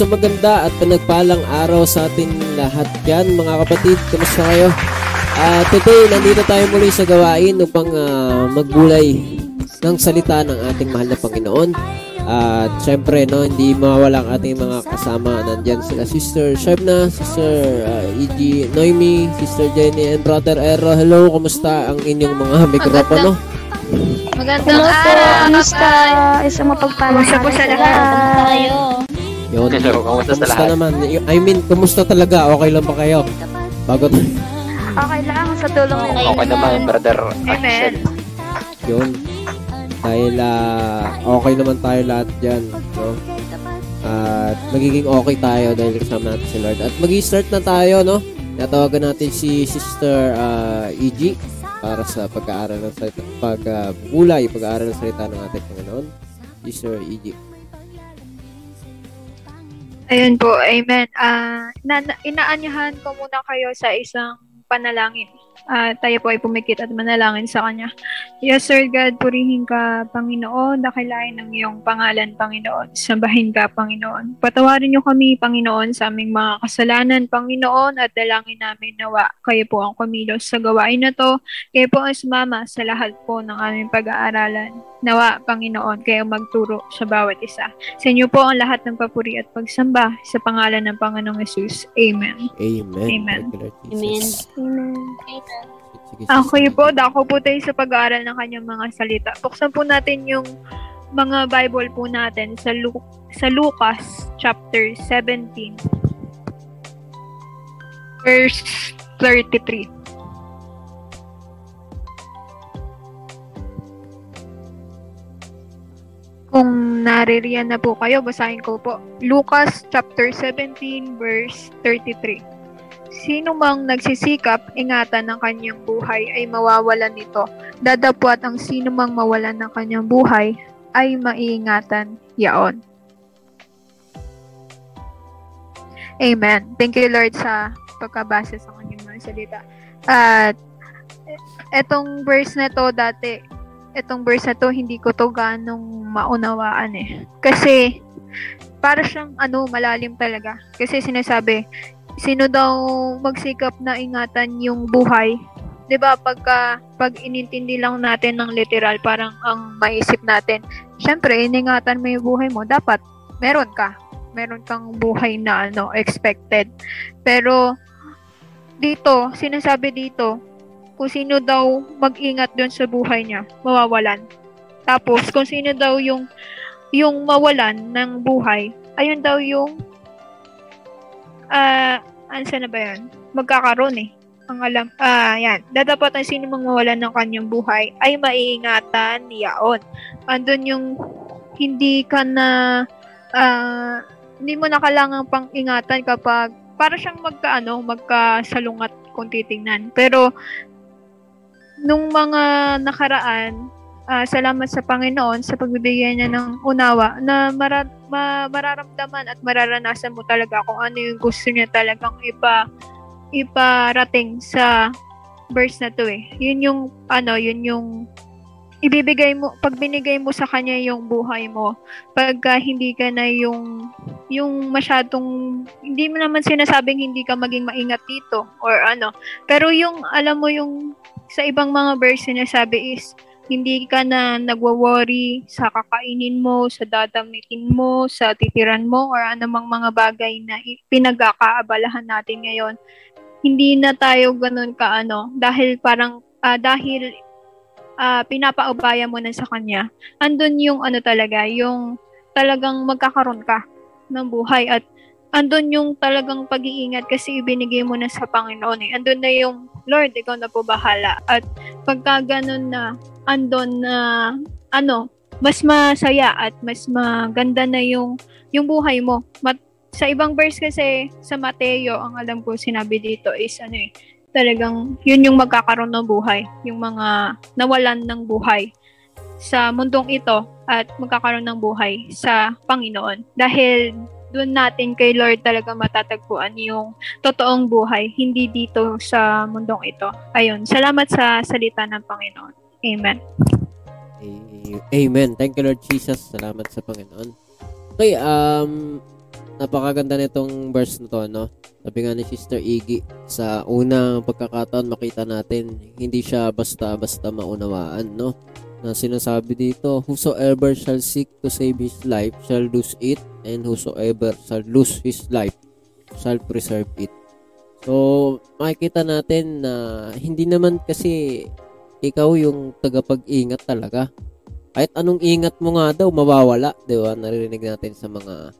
Isang maganda at panagpalang araw sa atin lahat yan, mga kapatid. Kamusta kayo? Uh, today, nandito tayo muli sa gawain upang uh, magbulay ng salita ng ating mahal na Panginoon. At uh, syempre, no, hindi mawawala ang ating mga kasama. Nandyan sila Sister Shabna, Sister uh, E.G. Noemi, Sister Jenny, and Brother Ero. Hello, kumusta ang inyong mga mikropono? Magandang araw. Kamusta? Isang mapagpalang araw po sa lahat. Tayo. Yun. Hello, kamusta sa lahat? naman? I mean, kumusta talaga? Okay lang ba kayo? Bago Okay lang, sa tulong okay, okay naman, brother. Amen. Yun. Dahil uh, okay naman tayo lahat dyan. No? At magiging okay tayo dahil kasama natin si Lord. At mag-start na tayo, no? Natawagan natin si Sister uh, E.G. para sa pag-aaral ng salita, pag uh, bulay, pag-aaral ng salita ng ating Panginoon. Sister E.G. Ayun po, amen. Uh, na- inaanyahan ko muna kayo sa isang panalangin uh, tayo po ay pumikit at manalangin sa Kanya. Yes, Sir God, purihin ka, Panginoon, dakilain ng iyong pangalan, Panginoon. Sambahin ka, Panginoon. Patawarin niyo kami, Panginoon, sa aming mga kasalanan, Panginoon, at dalangin namin nawa. Kayo po ang kumilos sa gawain na to. Kayo po ang sumama sa lahat po ng aming pag-aaralan. Nawa, Panginoon, kayo magturo sa bawat isa. Sa inyo po ang lahat ng papuri at pagsamba sa pangalan ng Panginoong Yesus. Amen. Amen. Amen. Amen. Amen. Okay po, dako po tayo sa pag-aaral ng kanyang mga salita. Buksan po natin yung mga Bible po natin sa, Lu- sa Lucas chapter 17 verse 33. Kung naririyan na po kayo, basahin ko po. Lucas chapter 17 verse 33. Sino mang nagsisikap ingatan ng kanyang buhay ay mawawalan nito. Dadapwat ang sino mang mawalan ng kanyang buhay ay maiingatan yaon. Amen. Thank you Lord sa pagkabasa sa kanyang mga salita. At etong verse na to dati itong verse na to, hindi ko to ganong maunawaan eh. Kasi, para siyang ano, malalim talaga. Kasi sinasabi, sino daw magsikap na ingatan yung buhay? 'Di ba pagka pag inintindi lang natin ng literal, parang ang maisip natin, syempre iningatan mo yung buhay mo, dapat meron ka. Meron kang buhay na ano, expected. Pero dito, sinasabi dito, kung sino daw mag-ingat doon sa buhay niya, mawawalan. Tapos, kung sino daw yung yung mawalan ng buhay, ayun daw yung uh, ansa na ba yun? Magkakaroon eh. Ang alam, ah, yan. Dadapat ang sino mang mawalan ng kanyang buhay ay maiingatan yaon. Andun yung hindi ka na uh, hindi mo na kailangan pang ingatan kapag para siyang magkaano, magkasalungat kung titingnan. Pero nung mga nakaraan, uh, salamat sa Panginoon sa pagbibigay niya ng unawa na mara- ma- mararamdaman at mararanasan mo talaga kung ano yung gusto niya talagang ipa iparating sa verse na to eh. Yun yung ano, yun yung ibibigay mo pag binigay mo sa kanya yung buhay mo pagka hindi ka na yung yung masyadong hindi mo naman sinasabing hindi ka maging maingat dito or ano pero yung alam mo yung sa ibang mga verse sinasabi is hindi ka na nagwo-worry sa kakainin mo, sa dadamitin mo, sa titiran mo, or anumang mga bagay na pinagkakaabalahan natin ngayon. Hindi na tayo ganun ka ano, dahil parang, uh, dahil uh, pinapaubaya mo na sa kanya, andun yung ano talaga, yung talagang magkakaroon ka ng buhay at andun yung talagang pag-iingat kasi ibinigay mo na sa Panginoon eh. Andun na yung, Lord, ikaw na po bahala. At pagka ganun na, andun na, ano, mas masaya at mas maganda na yung, yung buhay mo. Mat- sa ibang verse kasi, sa Mateo, ang alam ko sinabi dito is, ano eh, talagang yun yung magkakaroon ng buhay. Yung mga nawalan ng buhay sa mundong ito at magkakaroon ng buhay sa Panginoon. Dahil doon natin kay Lord talaga matatagpuan yung totoong buhay, hindi dito sa mundong ito. Ayun, salamat sa salita ng Panginoon. Amen. Amen. Thank you Lord Jesus. Salamat sa Panginoon. Okay, um napakaganda nitong verse na to, no? Sabi nga ni Sister Iggy, sa unang pagkakataon makita natin, hindi siya basta-basta maunawaan, no? Na sinasabi dito, whosoever shall seek to save his life shall lose it, and whosoever shall lose his life shall preserve it. So, makikita natin na hindi naman kasi ikaw yung tagapag-ingat talaga. Kahit anong ingat mo nga daw, mawawala. Di ba? Naririnig natin sa mga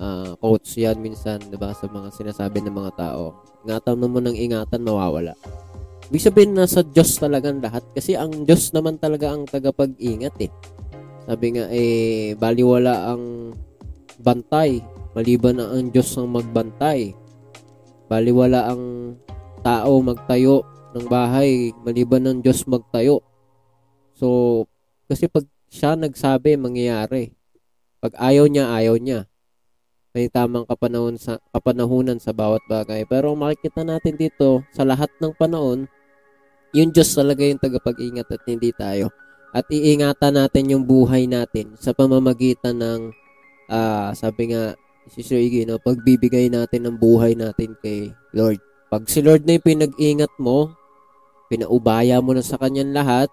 uh, quotes yan minsan, di ba? Sa mga sinasabi ng mga tao. Ingatan mo ng ingatan, mawawala. Ibig sabihin, nasa Diyos talagang lahat. Kasi ang Diyos naman talaga ang tagapag-ingat eh. Sabi nga, eh, baliwala ang bantay. Maliban na ang Diyos ang magbantay. Baliwala ang tao magtayo ng bahay. Maliban ng Diyos magtayo. So, kasi pag siya nagsabi, mangyayari. Pag ayaw niya, ayaw niya. May tamang kapanahon sa, kapanahunan sa bawat bagay. Pero makikita natin dito, sa lahat ng panahon, yung Diyos talaga yung tagapag-ingat at hindi tayo. At iingatan natin yung buhay natin sa pamamagitan ng, uh, sabi nga, si Sir Iggy, no, pagbibigay natin ng buhay natin kay Lord. Pag si Lord na yung pinag-ingat mo, pinaubaya mo na sa kanyang lahat,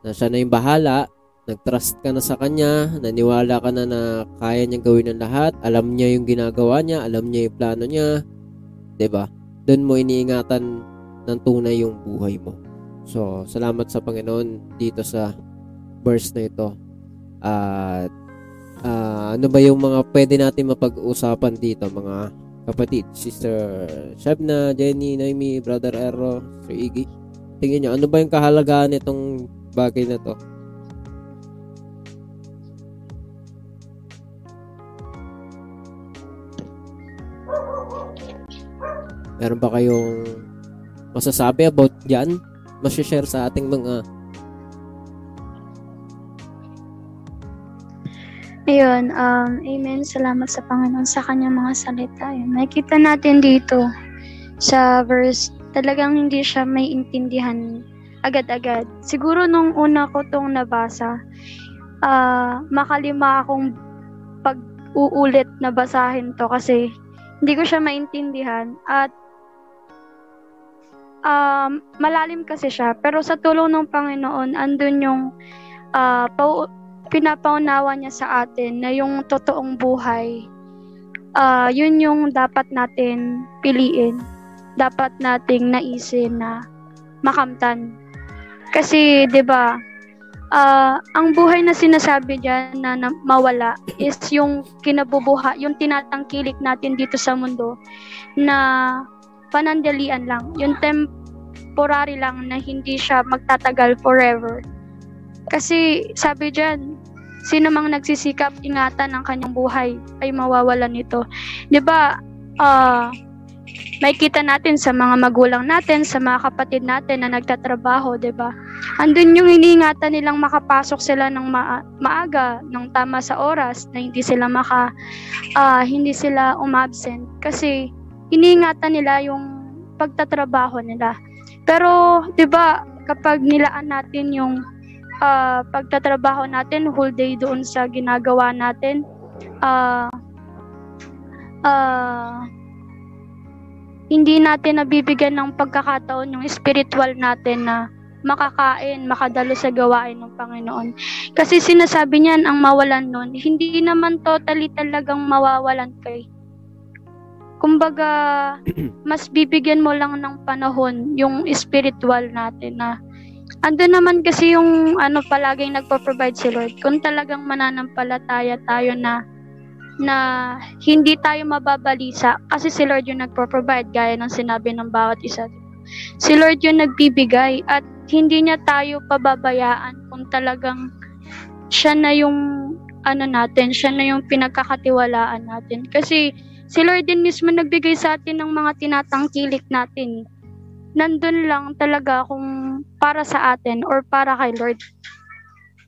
na siya na yung bahala, nag-trust ka na sa kanya, naniwala ka na na kaya niyang gawin ang lahat, alam niya yung ginagawa niya, alam niya yung plano niya, ba? Doon mo iniingatan ng tunay yung buhay mo. So, salamat sa Panginoon dito sa verse na ito. At uh, uh, ano ba yung mga pwede natin mapag-usapan dito, mga kapatid? Sister Shabna, Jenny, Naomi, Brother Ero, Sir Iggy. Tingin nyo, ano ba yung kahalagaan nitong bagay na to. Meron ba kayong masasabi about dyan? Masashare sa ating mga Ayun, um, amen. Salamat sa Panginoon sa kanyang mga salita. Ayun, nakikita natin dito sa verse, talagang hindi siya may intindihan agad-agad. Siguro nung una ko tong nabasa, uh, makalima akong pag-uulit na basahin to kasi hindi ko siya maintindihan at um, malalim kasi siya. Pero sa tulong ng Panginoon, andun yung uh, pau- pinapaunawa niya sa atin na yung totoong buhay, uh, yun yung dapat natin piliin. Dapat nating naisin na makamtan kasi, 'di ba? Uh, ang buhay na sinasabi diyan na, na mawala is yung kinabubuha, yung tinatangkilik natin dito sa mundo na panandalian lang. Yung temporary lang na hindi siya magtatagal forever. Kasi sabi diyan, sino mang nagsisikap ingatan ang kanyang buhay ay mawawalan nito. 'Di ba? Uh, makikita natin sa mga magulang natin, sa mga kapatid natin na nagtatrabaho, 'di ba? Andun yung iniingatan nilang makapasok sila ng ma- maaga, ng tama sa oras, na hindi sila maka uh, hindi sila umabsent kasi iniingatan nila yung pagtatrabaho nila. Pero 'di ba, kapag nilaan natin yung uh, pagtatrabaho natin whole day doon sa ginagawa natin, uh, uh, hindi natin nabibigyan ng pagkakataon yung spiritual natin na makakain, makadalo sa gawain ng Panginoon. Kasi sinasabi niyan, ang mawalan nun, hindi naman totally talagang mawawalan kay. Kumbaga, mas bibigyan mo lang ng panahon yung spiritual natin na ando naman kasi yung ano palaging nagpo-provide si Lord. Kung talagang mananampalataya tayo na na hindi tayo mababalisa kasi si Lord yung nagpo-provide gaya ng sinabi ng bawat isa. Si Lord yung nagbibigay at hindi niya tayo pababayaan kung talagang siya na yung ano natin, siya na yung pinagkakatiwalaan natin. Kasi si Lord din mismo nagbigay sa atin ng mga tinatangkilik natin. Nandun lang talaga kung para sa atin or para kay Lord.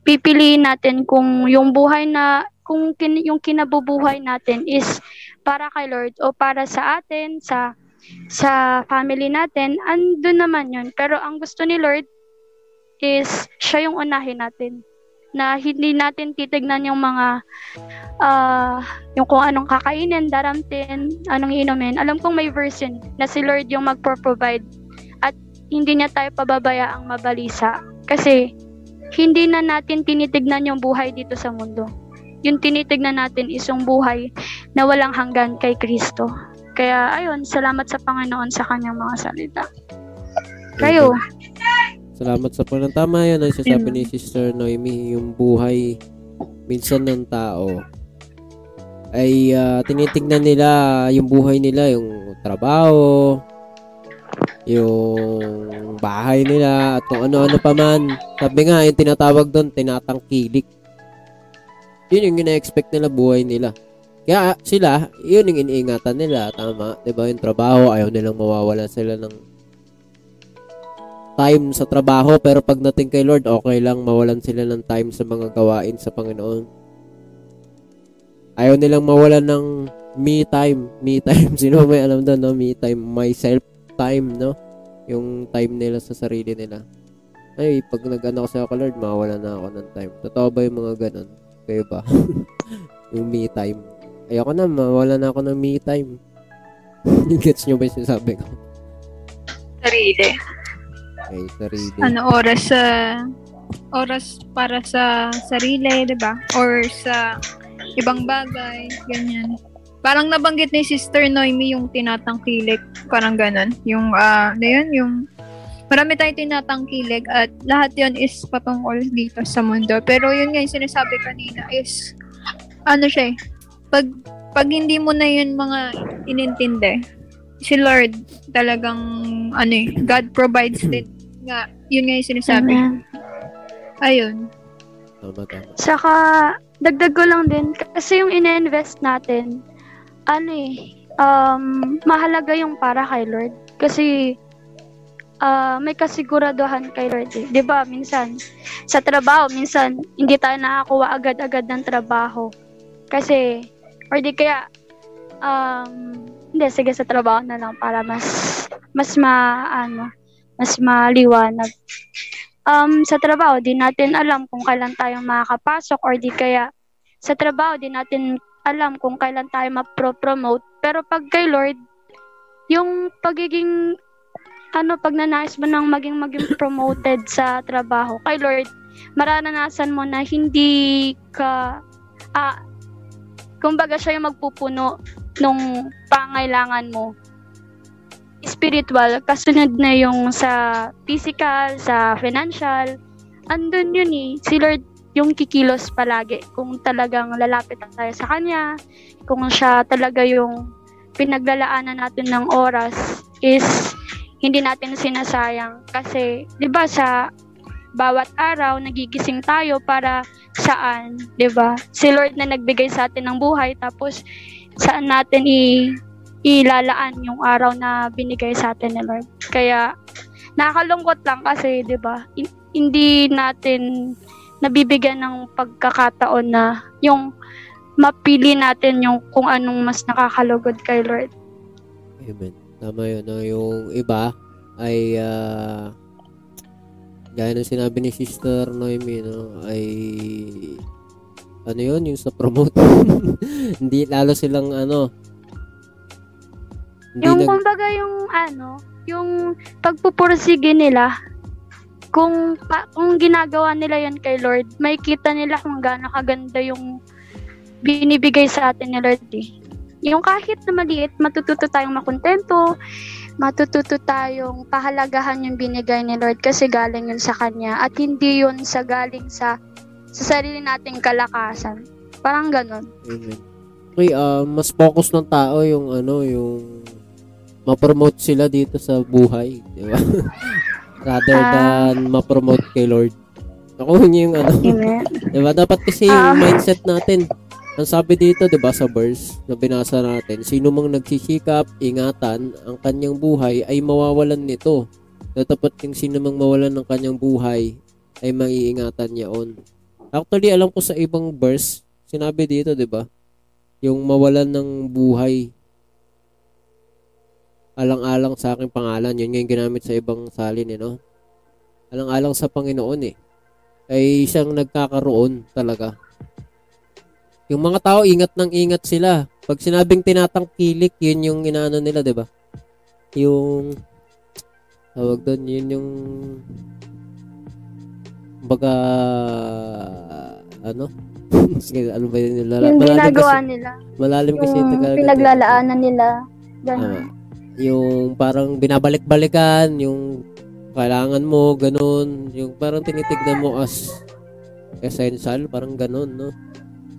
Pipiliin natin kung yung buhay na kung kin, yung kinabubuhay natin is para kay Lord o para sa atin, sa sa family natin, ando naman yun. Pero ang gusto ni Lord is siya yung unahin natin. na hindi natin titignan yung mga uh, yung kung anong kakainin, daramtin, anong inumin. Alam kong may verse yun na si Lord yung magpro-provide at hindi niya tayo pababayaang mabalisa. Kasi hindi na natin tinitignan yung buhay dito sa mundo. Yung tinitignan natin is yung buhay na walang hanggan kay Kristo. Kaya ayun, salamat sa Panginoon sa kanyang mga salita. Kayo. Salamat sa paglang tama yan ang sasabi ni Sister Noemi, yung buhay minsan ng tao ay uh, tinitingnan nila yung buhay nila, yung trabaho, yung bahay nila at kung ano-ano pa man. Sabi nga, yung tinatawag doon, tinatangkilik. Yun yung ina-expect nila buhay nila. Kaya sila, yun yung iniingatan nila. Tama, di ba? Yung trabaho, ayaw nilang mawawala sila ng time sa trabaho. Pero pagdating kay Lord, okay lang mawalan sila ng time sa mga gawain sa Panginoon. Ayaw nilang mawalan ng me time. Me time. Sino may alam doon, no? Me time. Myself time, no? Yung time nila sa sarili nila. Ay, pag nag-ano ko sa Lord, mawala na ako ng time. Totoo ba yung mga ganun? Kayo ba? yung me time. Ayoko na, mawala na ako ng me time. Gets nyo ba yung sinasabi ko? Sarili. Okay, sarili. Ano, oras sa... oras para sa sarili, di ba? Or sa ibang bagay, ganyan. Parang nabanggit ni Sister Noemi yung tinatangkilik, parang ganun. Yung, ah, uh, yun, yung marami tayong tinatangkilik at lahat yon is patungkol dito sa mundo. Pero yun nga yung sinasabi kanina is, ano siya eh, pag pag hindi mo na yun mga inintindi, si Lord talagang ano eh, God provides din nga yun nga yung sinasabi. Amen. Ayun. Tama, tama. Saka, dagdag ko lang din, kasi yung ina-invest natin, ano eh, um, mahalaga yung para kay Lord. Kasi, uh, may kasiguraduhan kay Lord eh. ba diba, minsan, sa trabaho, minsan, hindi tayo nakakuha agad-agad ng trabaho. Kasi, or di kaya, um, hindi, sige sa trabaho na lang para mas, mas ma, ano, mas maliwanag. Um, sa trabaho, di natin alam kung kailan tayo makakapasok or di kaya sa trabaho, di natin alam kung kailan tayo ma-promote. Pero pag kay Lord, yung pagiging ano, pag nanais mo nang maging maging promoted sa trabaho, kay Lord, maranasan mo na hindi ka ah, kumbaga siya yung magpupuno nung pangailangan mo. Spiritual kasunod na yung sa physical, sa financial. Andun yun eh. Si Lord yung kikilos palagi kung talagang lalapit tayo sa kanya kung siya talaga yung pinaglalaanan natin ng oras is hindi natin sinasayang kasi 'di ba sa bawat araw nagigising tayo para saan, 'di ba? Si Lord na nagbigay sa atin ng buhay tapos saan natin i ilalaan yung araw na binigay sa atin ni Lord. Kaya nakakalungkot lang kasi 'di ba? Hindi natin nabibigyan ng pagkakataon na yung mapili natin yung kung anong mas nakakalugod kay Lord. Amen. Tama yun. No? Yung iba ay uh, gaya ng sinabi ni Sister Noemi, no, ay ano yun, yung sa promote. hindi lalo silang ano. Hindi yung nag... kumbaga yung ano, yung pagpupursige nila, kung pa, kung ginagawa nila yan kay Lord, may kita nila kung gaano kaganda yung binibigay sa atin ni Lord eh. Yung kahit na maliit, matututo tayong makontento, matututo tayong pahalagahan yung binigay ni Lord kasi galing yun sa Kanya at hindi yun sa galing sa sa sarili nating kalakasan. Parang ganun. Amen. Okay, uh, mas focus ng tao yung ano, yung ma-promote sila dito sa buhay, di ba? Rather uh, than ma-promote kay Lord. Ako yun yung ano. Amen. di ba? Dapat kasi yung uh, mindset natin ang sabi dito, 'di ba, sa verse na binasa natin, sino mang nagsisikap, ingatan ang kanyang buhay ay mawawalan nito. Tatapat yung sino mang mawalan ng kanyang buhay ay maiingatan niya on. Actually, alam ko sa ibang verse, sinabi dito, 'di ba? Yung mawalan ng buhay alang-alang sa aking pangalan. Yun nga yung ginamit sa ibang salin, eh, no? Alang-alang sa Panginoon, eh. ay siyang nagkakaroon talaga. Yung mga tao, ingat ng ingat sila. Pag sinabing tinatangkilik, yun yung inaano nila, di ba? Yung, tawag doon, yun yung, baga, ano? Sige, ano ba yun? Lala, Yung malalim ginagawa kasi, nila. malalim kasi yung Yung Tagalog. pinaglalaanan nila. Ganun. Ah, yung parang binabalik-balikan, yung kailangan mo, ganun. Yung parang tinitignan mo as essential, parang ganun, no?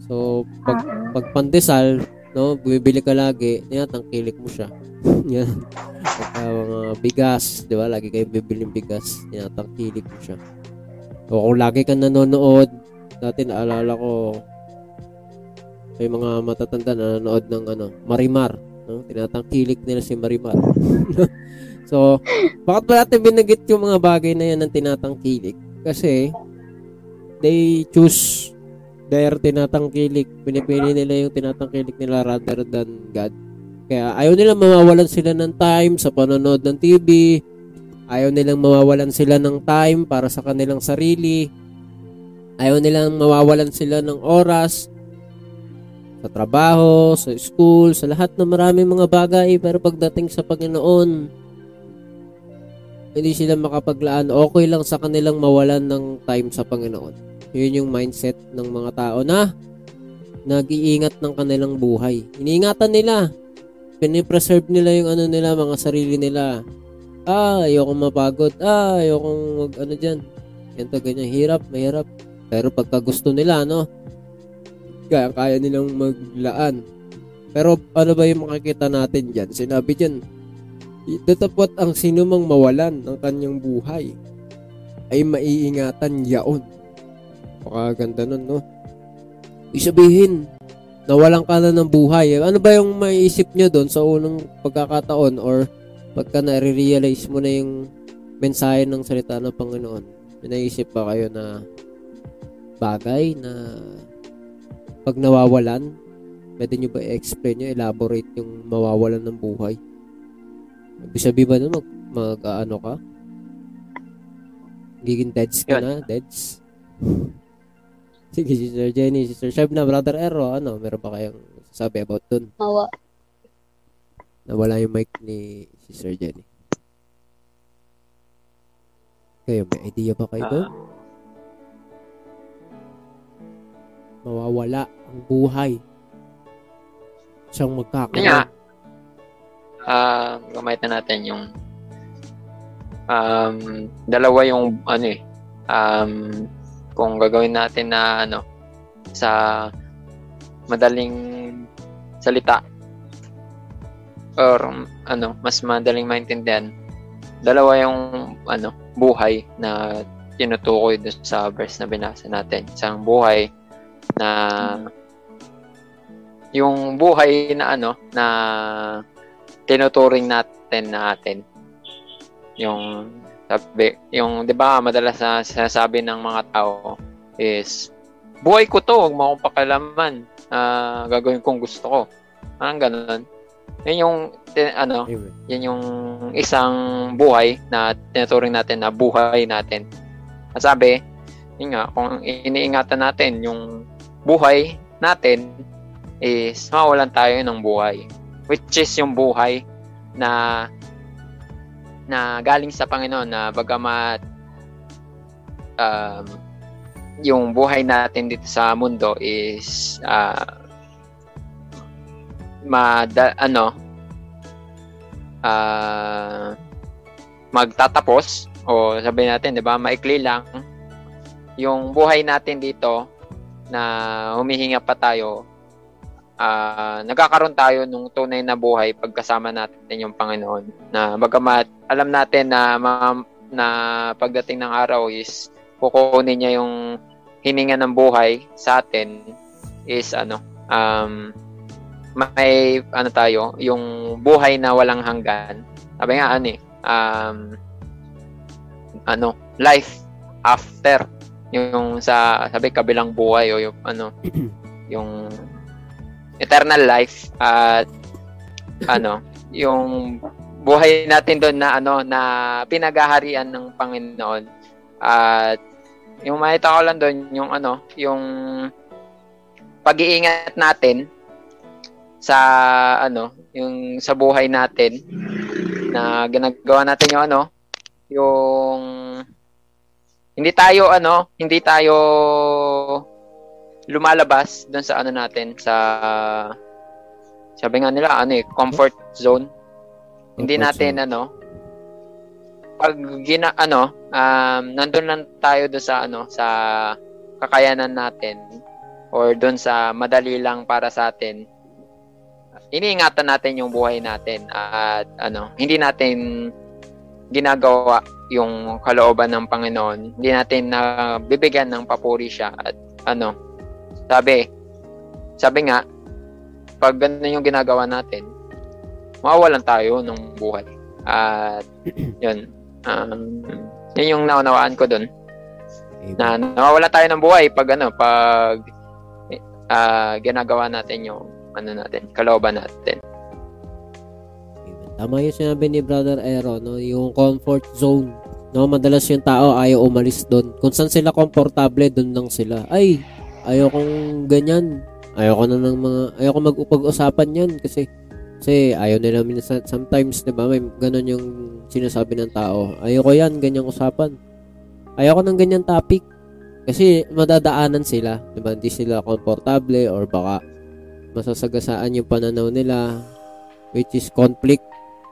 So, pag, Ah, pag pandesal, no, bumibili ka lagi, tinatangkilik mo siya. Yan. Pagka mga bigas, di ba? Lagi kayo bibili ng bigas, tinatangkilik mo siya. O kung lagi kang nanonood, dati naalala ko, may mga matatanda na nanonood ng ano, Marimar. No? Tinatangkilik nila si Marimar. so, bakit ba natin binagit yung mga bagay na yan ng tinatangkilik? Kasi, they choose their tinatangkilik. Pinipili nila yung tinatangkilik nila rather than God. Kaya ayaw nila mawawalan sila ng time sa panonood ng TV. Ayaw nilang mawawalan sila ng time para sa kanilang sarili. Ayaw nilang mawawalan sila ng oras sa trabaho, sa school, sa lahat ng maraming mga bagay. Pero pagdating sa Panginoon, hindi sila makapaglaan. Okay lang sa kanilang mawalan ng time sa Panginoon. Yun yung mindset ng mga tao na nag-iingat ng kanilang buhay. Iniingatan nila. Pinipreserve nila yung ano nila, mga sarili nila. Ah, ayokong mapagod. Ah, ayokong mag ano dyan. Ganito, ganyan. Hirap, mahirap. Pero pagka gusto nila, no? Kaya, kaya nilang maglaan. Pero ano ba yung makikita natin dyan? Sinabi dyan, datapot ang sinumang mawalan ng kanyang buhay ay maiingatan yaon. Pakaganda nun, no? Ibig sabihin, nawalan ka na ng buhay. Ano ba yung maiisip nyo doon sa unang pagkakataon or pagka na-realize mo na yung mensahe ng salita ng Panginoon? May naisip ba kayo na bagay na pag nawawalan, pwede nyo ba i-explain nyo, elaborate yung mawawalan ng buhay? Ibig sabihin ba nun, mag, mag ano ka? Giging deads ka na? Deads? Sige, Sister Jenny, Sister Sheb na, Brother Ero, ano, meron ba kayong sabi about dun? mawa. Nawala yung mic ni Sister Jenny. Kayo, may idea ba kayo doon? Ah, Mawawala ang buhay. Siyang Yun nga. magkakaroon. Ah, gamit na natin yung um, dalawa yung ano eh um, kung gagawin natin na ano sa madaling salita or ano mas madaling maintindihan dalawa yung ano buhay na tinutukoy doon sa verse na binasa natin isang buhay na yung buhay na ano na tinuturing natin na atin. Yung sabi, yung 'di ba madalas na sinasabi ng mga tao is buhay ko to, huwag mo akong pakialaman. Ah, gagawin kong gusto ko. Parang ganun. Yan yung ano, yan yung isang buhay na tinuturing natin na buhay natin. At sabi, yun nga, kung iniingatan natin yung buhay natin is mawalan tayo ng buhay. Which is yung buhay na na galing sa Panginoon na bagamat um, yung buhay natin dito sa mundo is uh, mada, ano ah magtatapos o sabihin natin 'di ba maikli lang yung buhay natin dito na humihinga pa tayo ah nagkakaroon tayo ng tunay na buhay pagkasama natin yung Panginoon. Na bagamat alam natin na ma- na pagdating ng araw is kukunin niya yung hininga ng buhay sa atin is ano um may ano tayo yung buhay na walang hanggan. Sabi nga ano eh um, ano life after. Yung sa sabi kabilang buhay o yung ano yung eternal life at ano yung buhay natin doon na ano na pinaghaharian ng Panginoon. At yung makita ko lang doon, yung ano, yung pag-iingat natin sa ano, yung sa buhay natin na ginagawa natin yung ano, yung hindi tayo ano, hindi tayo lumalabas doon sa ano natin sa sabi nga nila ano eh, comfort zone. hindi Comfort natin ano pag gina ano, um nandun lang tayo doon sa ano sa kakayanan natin or doon sa madali lang para sa atin. Iniingatan natin yung buhay natin at ano, hindi natin ginagawa yung kalooban ng Panginoon. Hindi natin na bibigyan ng papuri siya at ano, sabi, sabi nga, pag ganun yung ginagawa natin, mawawalan tayo ng buhay. At yun, um, yun yung naunawaan ko dun. Na nawawala tayo ng buhay pag ano, pag ah, ginagawa natin yung ano natin, kalooban natin. Tama yung sinabi ni Brother Aero, no? yung comfort zone. No, madalas yung tao ayaw umalis doon. Kung saan sila komportable, doon lang sila. Ay, ayaw kong ganyan. Ayaw ko na ng mga, ayaw ko mag-upag-usapan yan kasi kasi ayaw nila minsan, sometimes, di ba, may ganun yung sinasabi ng tao. Ayaw ko yan, ganyang usapan. Ayaw ko ng ganyan topic. Kasi madadaanan sila, di ba? Hindi sila komportable or baka masasagasaan yung pananaw nila which is conflict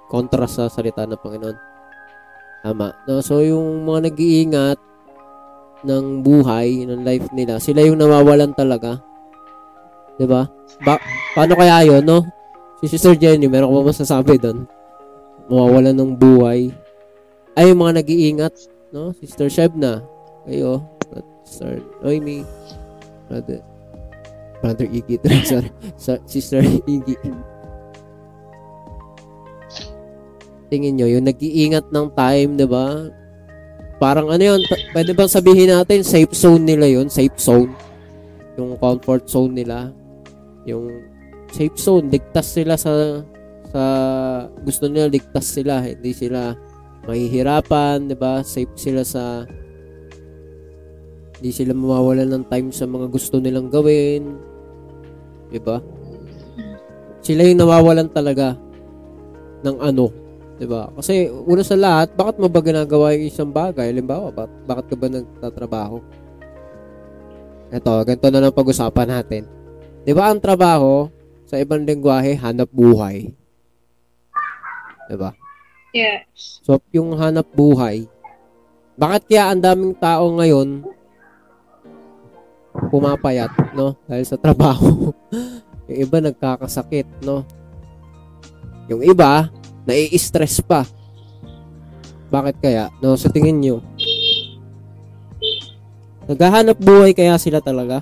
kontra sa salita ng Panginoon. Tama. No? So, yung mga nag-iingat ng buhay, ng life nila, sila yung nawawalan talaga. 'Di ba? Ba- paano kaya 'yon, no? Si Sister Jenny, meron ko ba masasabi doon? Mawawalan ng buhay. Ay, yung mga nag-iingat, no? Sister Shebna, kayo, Sister Noemi, Brother, Brother Iggy, sorry, Sister Iggy. Tingin nyo, yung nag-iingat ng time, di ba? Parang ano yun, pwede bang sabihin natin, safe zone nila yun, safe zone. Yung comfort zone nila. Yung safe zone, ligtas sila sa sa gusto nila ligtas sila, hindi sila mahihirapan, 'di ba? Safe sila sa hindi sila mawawalan ng time sa mga gusto nilang gawin. 'Di ba? Sila yung nawawalan talaga ng ano, 'di ba? Kasi una sa lahat, bakit mo ba ginagawa yung isang bagay? Halimbawa, bakit, bakit ka ba nagtatrabaho? Ito, ganito na lang pag-usapan natin. 'Di ba ang trabaho sa ibang lengguwahe hanap buhay? 'Di ba? Yes. So, yung hanap buhay, bakit kaya ang daming tao ngayon pumapayat, no? Dahil sa trabaho. yung iba nagkakasakit, no? Yung iba, nai-stress pa. Bakit kaya? No, sa tingin nyo? Naghahanap buhay kaya sila talaga?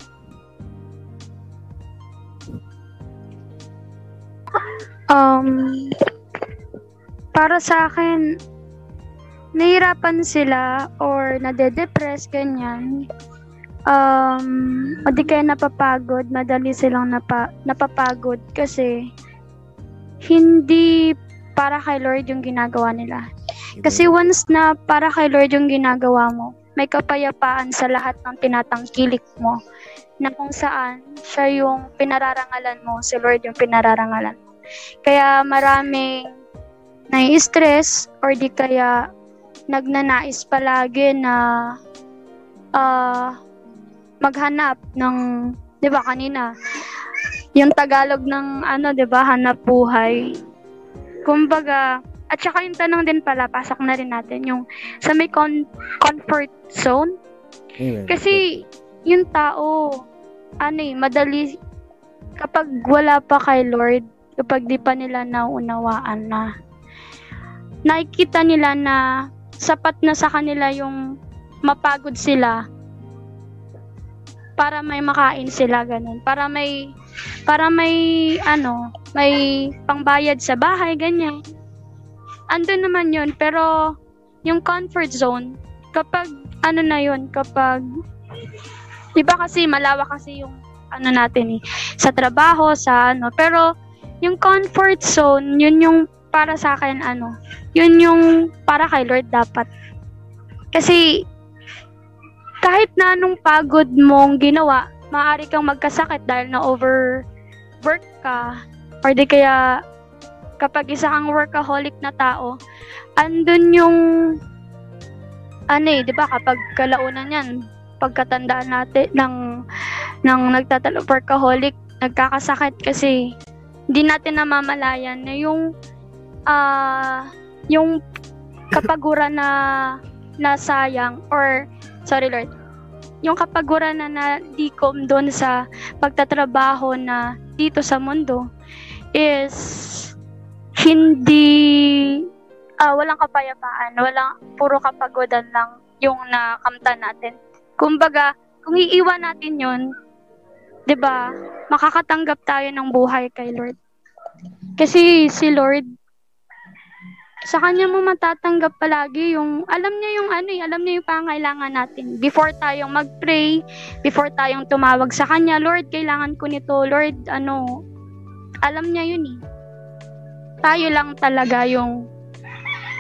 Um, para sa akin, nahirapan sila or nade-depress, ganyan. Um, o di kaya napapagod, madali silang napa, napapagod kasi hindi para kay Lord yung ginagawa nila. Kasi once na para kay Lord yung ginagawa mo, may kapayapaan sa lahat ng tinatangkilik mo na kung saan siya yung pinararangalan mo, si Lord yung pinararangalan mo. Kaya maraming nai-stress or di kaya nagnanais palagi na ah, maghanap ng 'di ba kanina yung Tagalog ng ano 'di ba hanap buhay kumbaga at saka yung tanong din pala pasok na rin natin yung sa may con- comfort zone Amen. kasi yung tao ano eh madali kapag wala pa kay Lord kapag di pa nila nauunawaan na nakikita nila na sapat na sa kanila yung mapagod sila para may makain sila ganun. Para may para may ano may pangbayad sa bahay ganyan. Andun naman yun pero yung comfort zone kapag ano na yun kapag di kasi malawak kasi yung ano natin eh sa trabaho sa ano. Pero yung comfort zone yun yung para sa akin ano yun yung para kay Lord dapat. Kasi kahit na anong pagod mong ginawa, maaari kang magkasakit dahil na overwork ka or di kaya kapag isa kang workaholic na tao, andun yung ano eh, 'di ba kapag kalaunan 'yan, pagkatandaan natin ng ng nagtatalo workaholic, nagkakasakit kasi hindi natin namamalayan na yung ah yung kapaguran na nasayang or sorry Lord yung kapaguran na na-decom doon sa pagtatrabaho na dito sa mundo is hindi ah walang kapayapaan, walang puro kapagodan lang yung nakamta natin. Kumbaga, kung iiwan natin 'yon, 'di ba? Makakatanggap tayo ng buhay kay Lord. Kasi si Lord sa kanya mo matatanggap palagi yung alam niya yung ano eh, alam niya yung pangailangan natin. Before tayong mag-pray, before tayong tumawag sa kanya, Lord, kailangan ko nito. Lord, ano, alam niya yun eh. Tayo lang talaga yung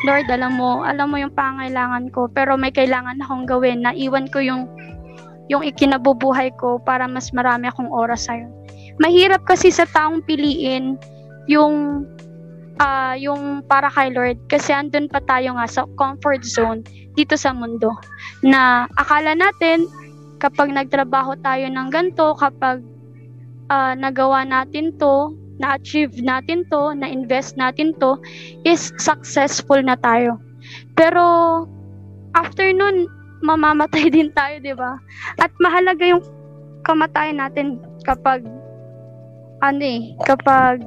Lord, alam mo, alam mo yung pangailangan ko, pero may kailangan akong gawin na iwan ko yung yung ikinabubuhay ko para mas marami akong oras sa'yo. Mahirap kasi sa taong piliin yung uh, yung para kay Lord. Kasi andun pa tayo nga sa comfort zone dito sa mundo. Na akala natin kapag nagtrabaho tayo ng ganto kapag uh, nagawa natin to na-achieve natin to na-invest natin to is successful na tayo. Pero after nun mamamatay din tayo di ba? At mahalaga yung kamatayan natin kapag ano eh kapag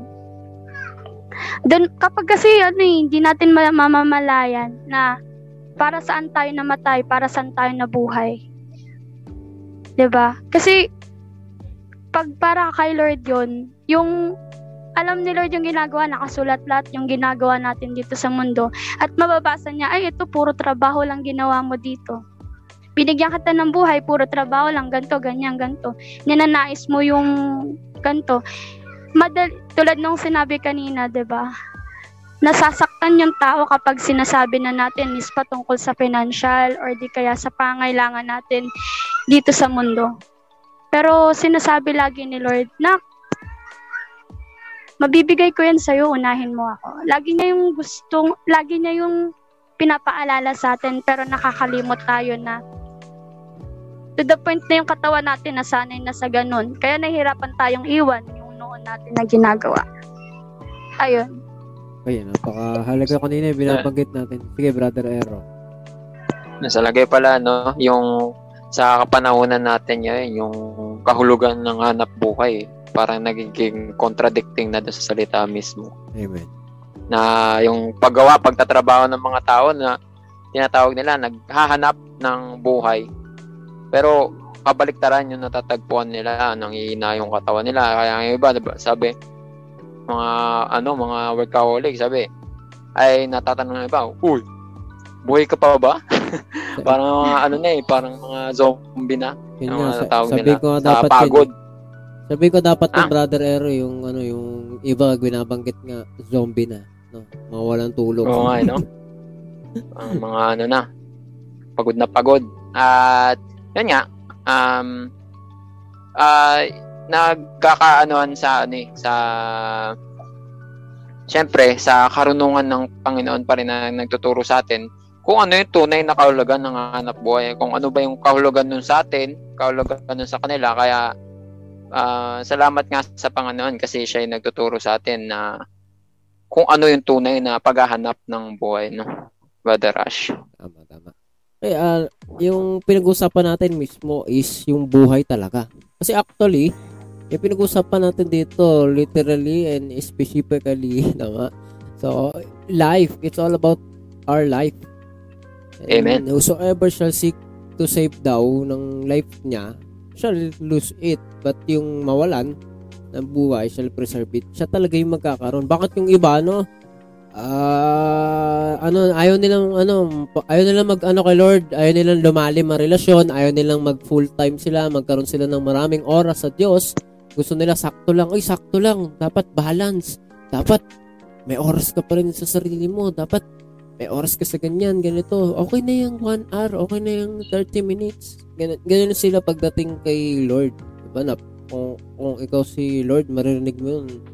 Then, kapag kasi ano eh, hindi natin mamamalayan na para saan tayo namatay, para saan tayo nabuhay. 'Di ba? Kasi pag para kay Lord 'yon, yung alam ni Lord yung ginagawa, nakasulat lahat yung ginagawa natin dito sa mundo. At mababasa niya, ay ito puro trabaho lang ginawa mo dito. Binigyan kita ng buhay, puro trabaho lang, ganto, ganyan, ganto. Ninanais mo yung ganto madal tulad nung sinabi kanina, 'di ba? Nasasaktan yung tao kapag sinasabi na natin is patungkol sa financial or di kaya sa pangailangan natin dito sa mundo. Pero sinasabi lagi ni Lord, na mabibigay ko yan sa'yo, unahin mo ako. Lagi niya yung gustong, lagi niya yung pinapaalala sa atin pero nakakalimot tayo na to the point na yung katawan natin nasanay na sa ganun. Kaya nahihirapan tayong iwan natin na ginagawa. Ayun. Ayun, napakahalaga kanina yung binabanggit natin. Sige, Brother Ero. Nasa lagay pala, no, yung sa kapanahonan natin yan, yung kahulugan ng hanap buhay, parang nagiging contradicting na doon sa salita mismo. Amen. Na yung paggawa, pagtatrabaho ng mga tao na tinatawag nila, naghahanap ng buhay. Pero kabaliktaran yung natatagpuan nila nang ihina yung katawan nila. Kaya yung iba, diba, sabi, mga ano, mga workaholic, sabi, ay natatanong ng iba, uy, buhay ka pa ba? parang mga ano na eh, parang mga zombie na. Yun yung nga, tawag sabi nila, ko dapat pagod. Yun, sabi ko dapat ah? ng brother Ero yung ano yung iba binabanggit nga zombie na, no. Mawalan tulog. Oo nga, eh, no? Ang mga ano na, pagod na pagod. At yun nga, um, uh, nagkakaanoan sa ano eh, sa Siyempre, sa karunungan ng Panginoon pa rin na nagtuturo sa atin kung ano yung tunay na kahulugan ng hanap buhay, kung ano ba yung kahulugan nun sa atin, kahulugan nun sa kanila. Kaya, uh, salamat nga sa Panginoon kasi siya yung nagtuturo sa atin na kung ano yung tunay na paghahanap ng buhay, no? Brother Rush. Tama, tama. Eh, uh, yung pinag-usapan natin mismo is yung buhay talaga. Kasi actually, yung pinag-usapan natin dito, literally and specifically, tama? So, life, it's all about our life. And Amen. Whosoever shall seek to save daw ng life niya, shall lose it. But yung mawalan ng buhay, shall preserve it. Siya talaga yung magkakaroon. Bakit yung iba, no? Uh, ano, ayaw nilang ano, ayaw nilang mag ano kay Lord, ayaw nilang lumalim ang relasyon, ayaw nilang mag full time sila, magkaroon sila ng maraming oras sa Diyos. Gusto nila sakto lang, ay sakto lang, dapat balance. Dapat may oras ka pa rin sa sarili mo, dapat may oras ka sa ganyan, ganito. Okay na yung 1 hour, okay na yung 30 minutes. Ganun, ganun sila pagdating kay Lord. Diba na, kung, kung ikaw si Lord, maririnig mo yun,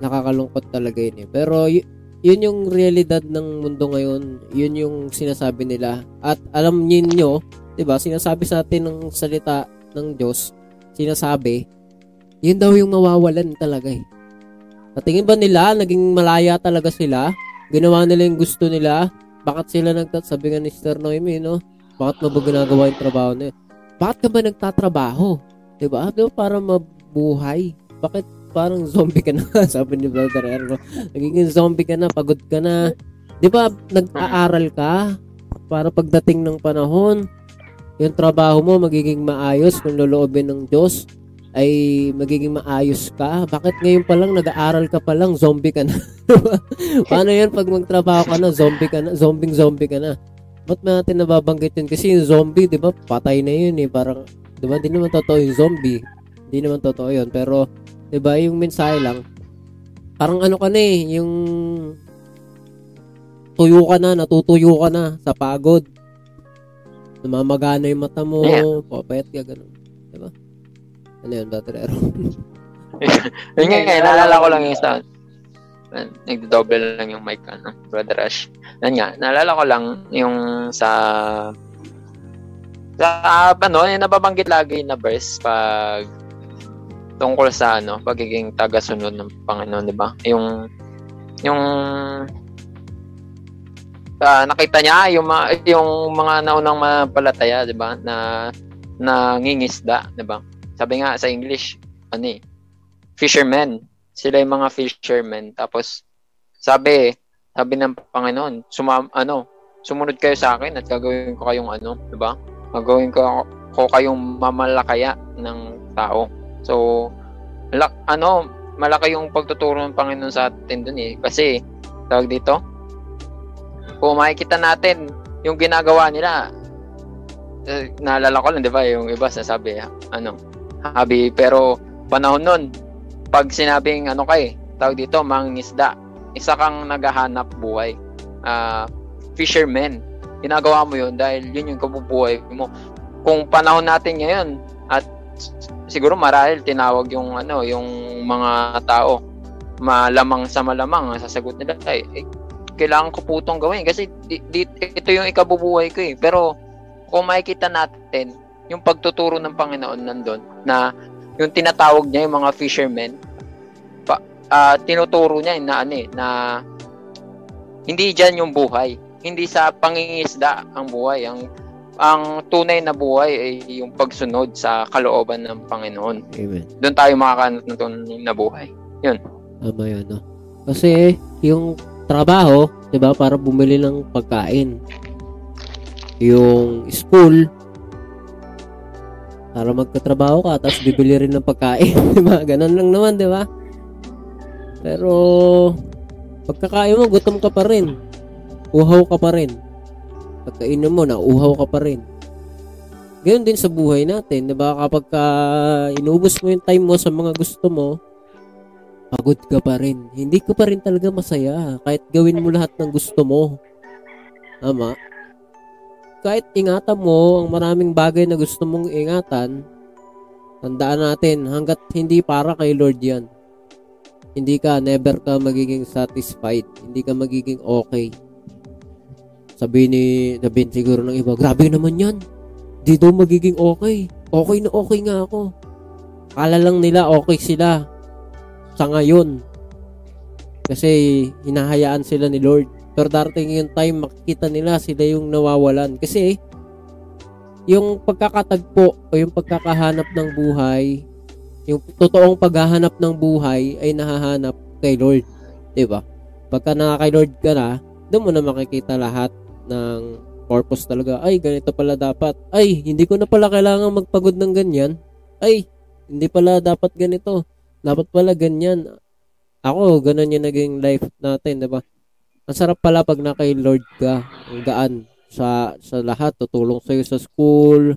nakakalungkot talaga yun eh. Pero y- yun yung realidad ng mundo ngayon, yun yung sinasabi nila. At alam niyo, 'di ba? Sinasabi sa atin ng salita ng Diyos, sinasabi, yun daw yung mawawalan talaga eh. Sa tingin ba nila, naging malaya talaga sila? Ginawa nila yung gusto nila? Bakit sila nagtasabi nga ni Sister Noemi, no? Bakit mo ba ginagawa yung trabaho nila? Bakit ka ba nagtatrabaho? Diba? Diba para mabuhay? Bakit parang zombie ka na? Sabi ni Brother Erno. Nagiging zombie ka na, pagod ka na. Di ba, nag-aaral ka para pagdating ng panahon, yung trabaho mo magiging maayos kung loloobin ng Diyos ay magiging maayos ka. Bakit ngayon pa lang nag-aaral ka pa lang, zombie ka na? Paano yan pag magtrabaho ka na, zombie ka na, zombing zombie ka na? Ba't natin nababanggit yun? Kasi yung zombie, di ba, patay na yun eh. Parang, di ba, di naman totoo yung zombie. Di naman totoo yun. Pero, di ba, yung mensahe lang, parang ano ka na eh, yung tuyo ka na, natutuyo ka na sa pagod. Namamagana yung mata mo, Yeah. papayat ka, ganun. Di ba? Ano yun, Batrero? Yun nga, nga, naalala ko lang yung sa nagdo-double lang yung mic ano, Brother Rush. Yan nga, naalala ko lang yung sa sa ano, yung nababanggit lagi na verse pag tungkol sa ano, pagiging tagasunod ng Panginoon, di ba? Yung yung ah, nakita niya yung mga yung mga naunang mapalataya, di ba? Na nangingisda, di ba? Sabi nga sa English, ano eh, fishermen. Sila yung mga fishermen. Tapos, sabi, sabi ng Panginoon, sumam, ano, sumunod kayo sa akin at gagawin ko kayong ano, di ba? Gagawin ko, ko kayong mamalakaya ng tao. So, lak, ano, malaki yung pagtuturo ng Panginoon sa atin dun eh. Kasi, tawag dito, kung makikita natin yung ginagawa nila, eh, naalala ko lang, di ba, yung iba sasabi, ano, habi, pero panahon nun, pag sinabing ano kay, tawag dito, mangingisda, isa kang naghahanap buhay. Ah, fisherman. Ginagawa mo yun dahil yun yung kabubuhay mo. Kung panahon natin ngayon, at siguro marahil tinawag yung ano, yung mga tao, malamang sa malamang, ang sasagot nila, ay, eh, kailangan ko po itong gawin kasi di, di, ito yung ikabubuhay ko eh. Pero kung makikita natin, yung pagtuturo ng Panginoon nandun, na yung tinatawag niya yung mga fishermen, pa, ah, tinuturo niya na ano eh, na hindi diyan yung buhay. Hindi sa pangingisda ang buhay. Ang ang tunay na buhay ay yung pagsunod sa kalooban ng Panginoon. Amen. Doon tayo makakanot ng tunay na buhay. Tama yun, no? Kasi, yung trabaho, di ba, para bumili ng pagkain. Yung school, para magkatrabaho ka, tapos bibili rin ng pagkain, di ba? Ganun lang naman, di ba? Pero, pagkakain mo, gutom ka pa rin. Uhaw ka pa rin. Pagkainom mo, nauhaw ka pa rin. Ganun din sa buhay natin, di ba? Kapag ka inubos mo yung time mo sa mga gusto mo, pagod ka pa rin. Hindi ka pa rin talaga masaya kahit gawin mo lahat ng gusto mo. Tama? Kahit ingatan mo ang maraming bagay na gusto mong ingatan, tandaan natin, hanggat hindi para kay Lord yan, hindi ka, never ka magiging satisfied. Hindi ka magiging okay. Sabi ni, sabihin siguro ng iba, grabe naman yan. Di daw magiging okay. Okay na okay nga ako. Kala lang nila okay sila sa ngayon. Kasi hinahayaan sila ni Lord. Pero darating yung time makikita nila sila yung nawawalan. Kasi yung pagkakatagpo o yung pagkakahanap ng buhay, yung totoong paghahanap ng buhay ay nahahanap kay Lord. 'Di ba? Pagka nakakay Lord ka na, doon mo na makikita lahat ng purpose talaga. Ay, ganito pala dapat. Ay, hindi ko na pala kailangan magpagod ng ganyan. Ay, hindi pala dapat ganito. Dapat pala ganyan. Ako, ganun yung naging life natin, 'di ba? Ang sarap pala pag na kay Lord ka. Ang gaan sa sa lahat, tutulong sa sa school,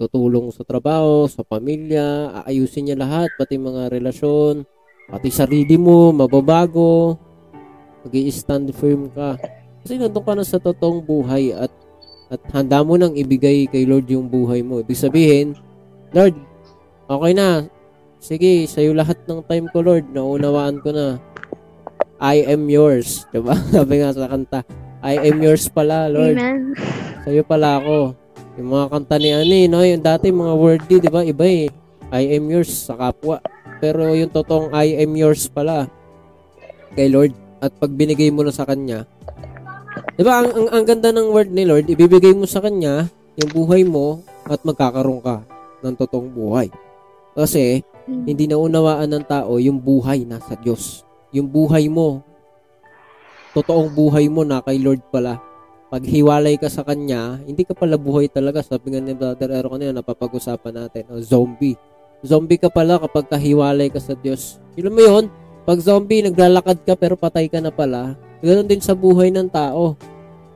tutulong sa trabaho, sa pamilya, aayusin niya lahat, pati mga relasyon, pati sarili mo, mababago, mag stand firm ka. Kasi nandun ka na sa totoong buhay at at handa mo nang ibigay kay Lord yung buhay mo. Ibig sabihin, Lord, okay na. Sige, sa'yo lahat ng time ko, Lord. Naunawaan ko na. I am yours. Diba? Sabi nga sa kanta, I am yours pala, Lord. Amen. Sa'yo pala ako. Yung mga kanta ni Ani, no? Yung dati mga wordy, di ba? Iba eh. I am yours sa kapwa. Pero yung totoong I am yours pala kay Lord. At pag binigay mo na sa Kanya, di ba, ang, ang, ang ganda ng word ni Lord, ibibigay mo sa Kanya yung buhay mo at magkakaroon ka ng totoong buhay. Kasi, hindi naunawaan ng tao yung buhay nasa Diyos. Yung buhay mo, totoong buhay mo na kay Lord pala. Pag hiwalay ka sa Kanya, hindi ka pala buhay talaga. Sabi nga ni Brother Ero kanina, napapag-usapan natin, o zombie. Zombie ka pala kapag kahiwalay ka sa Diyos. Alam mo yun? Pag zombie, naglalakad ka pero patay ka na pala. Ganoon din sa buhay ng tao.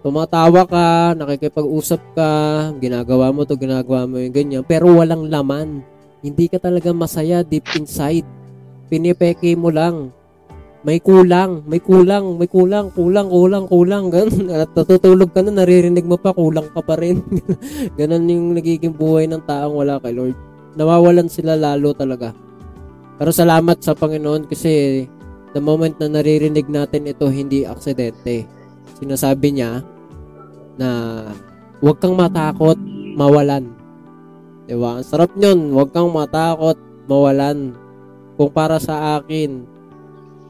Tumatawa ka, nakikipag-usap ka, ginagawa mo to, ginagawa mo yung ganyan, pero walang laman. Hindi ka talaga masaya deep inside. Pinipeke mo lang. May kulang, may kulang, may kulang, kulang, kulang, kulang. Ganun. At natutulog ka na, naririnig mo pa, kulang ka pa rin. Ganun yung nagiging buhay ng taong wala kay Lord. Nawawalan sila lalo talaga. Pero salamat sa Panginoon kasi the moment na naririnig natin ito, hindi aksidente. Sinasabi niya na huwag kang matakot, mawalan. Diba? Ang sarap nyon, huwag kang matakot, mawalan. Kung para sa akin,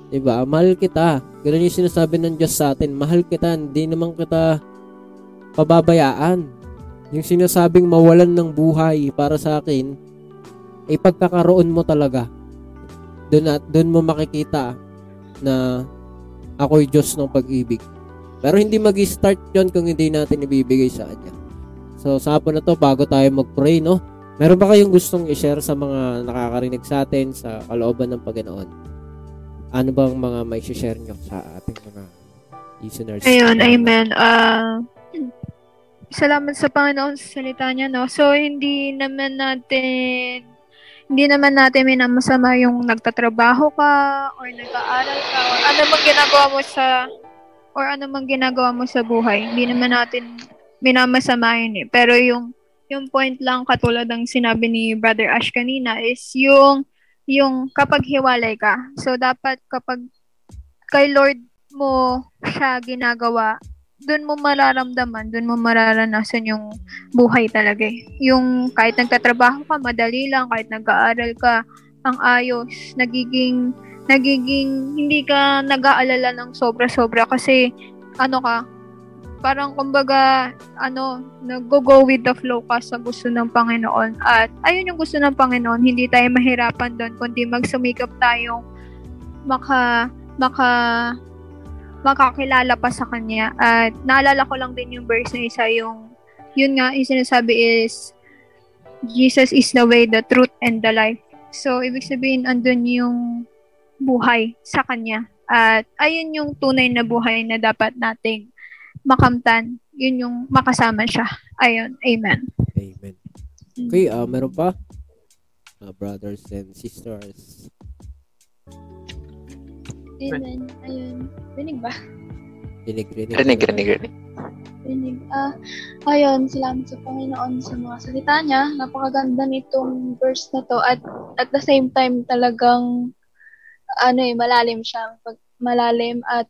diba? Mahal kita. Ganun yung sinasabi ng Diyos sa atin. Mahal kita, hindi naman kita pababayaan. Yung sinasabing mawalan ng buhay para sa akin, ay pagkakaroon mo talaga. Doon at doon mo makikita na ako'y Diyos ng pag-ibig. Pero hindi mag-start yon kung hindi natin ibibigay sa Kanya. So, sa hapon na to, bago tayo mag-pray, no? Meron ba kayong gustong i-share sa mga nakakarinig sa atin sa kalooban ng Panginoon? Ano bang mga may share nyo sa ating mga listeners? Ayun, amen. Ah, salamat sa Panginoon sa salita niya, no? So, hindi naman natin hindi naman natin minamasama yung nagtatrabaho ka or nag-aaral ka or ano mang ginagawa mo sa or ano mang ginagawa mo sa buhay. Hindi naman natin minamasama yun eh. Pero yung yung point lang katulad ng sinabi ni Brother Ash kanina is yung yung kapag hiwalay ka. So dapat kapag kay Lord mo siya ginagawa, doon mo mararamdaman, doon mo mararanasan yung buhay talaga eh. Yung kahit nagtatrabaho ka, madali lang, kahit nag-aaral ka, ang ayos, nagiging, nagiging, hindi ka nag-aalala ng sobra-sobra kasi, ano ka, parang kumbaga, ano, nag-go with the flow ka sa gusto ng Panginoon. At ayun yung gusto ng Panginoon, hindi tayo mahirapan doon, kundi magsumikap tayong maka, maka, makakilala pa sa kanya. At naalala ko lang din yung verse na isa, yung, yun nga, yung sinasabi is, Jesus is the way, the truth, and the life. So, ibig sabihin, andun yung buhay sa kanya. At ayun yung tunay na buhay na dapat nating makamtan. Yun yung makasama siya. Ayun, amen. Amen. Okay, uh, meron pa? Uh, brothers and sisters. Amen. Ayun. Rinig ba? Rinig, rinig. Rinig, rinig, rinig. Rinig. Ah, ayun. Salamat sa Panginoon sa mga salita niya. Napakaganda nitong verse na to. At at the same time, talagang ano eh, malalim siya. Pag, malalim at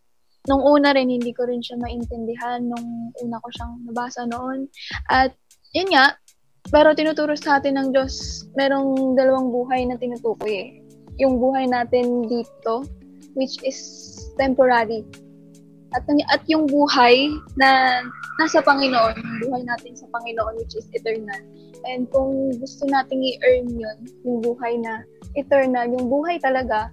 nung una rin, hindi ko rin siya maintindihan nung una ko siyang nabasa noon. At yun nga, pero tinuturo sa atin ng Diyos, merong dalawang buhay na tinutukoy eh. Yung buhay natin dito, which is temporary. At, at yung buhay na nasa Panginoon, yung buhay natin sa Panginoon, which is eternal. And kung gusto nating i-earn yun, yung buhay na eternal, yung buhay talaga,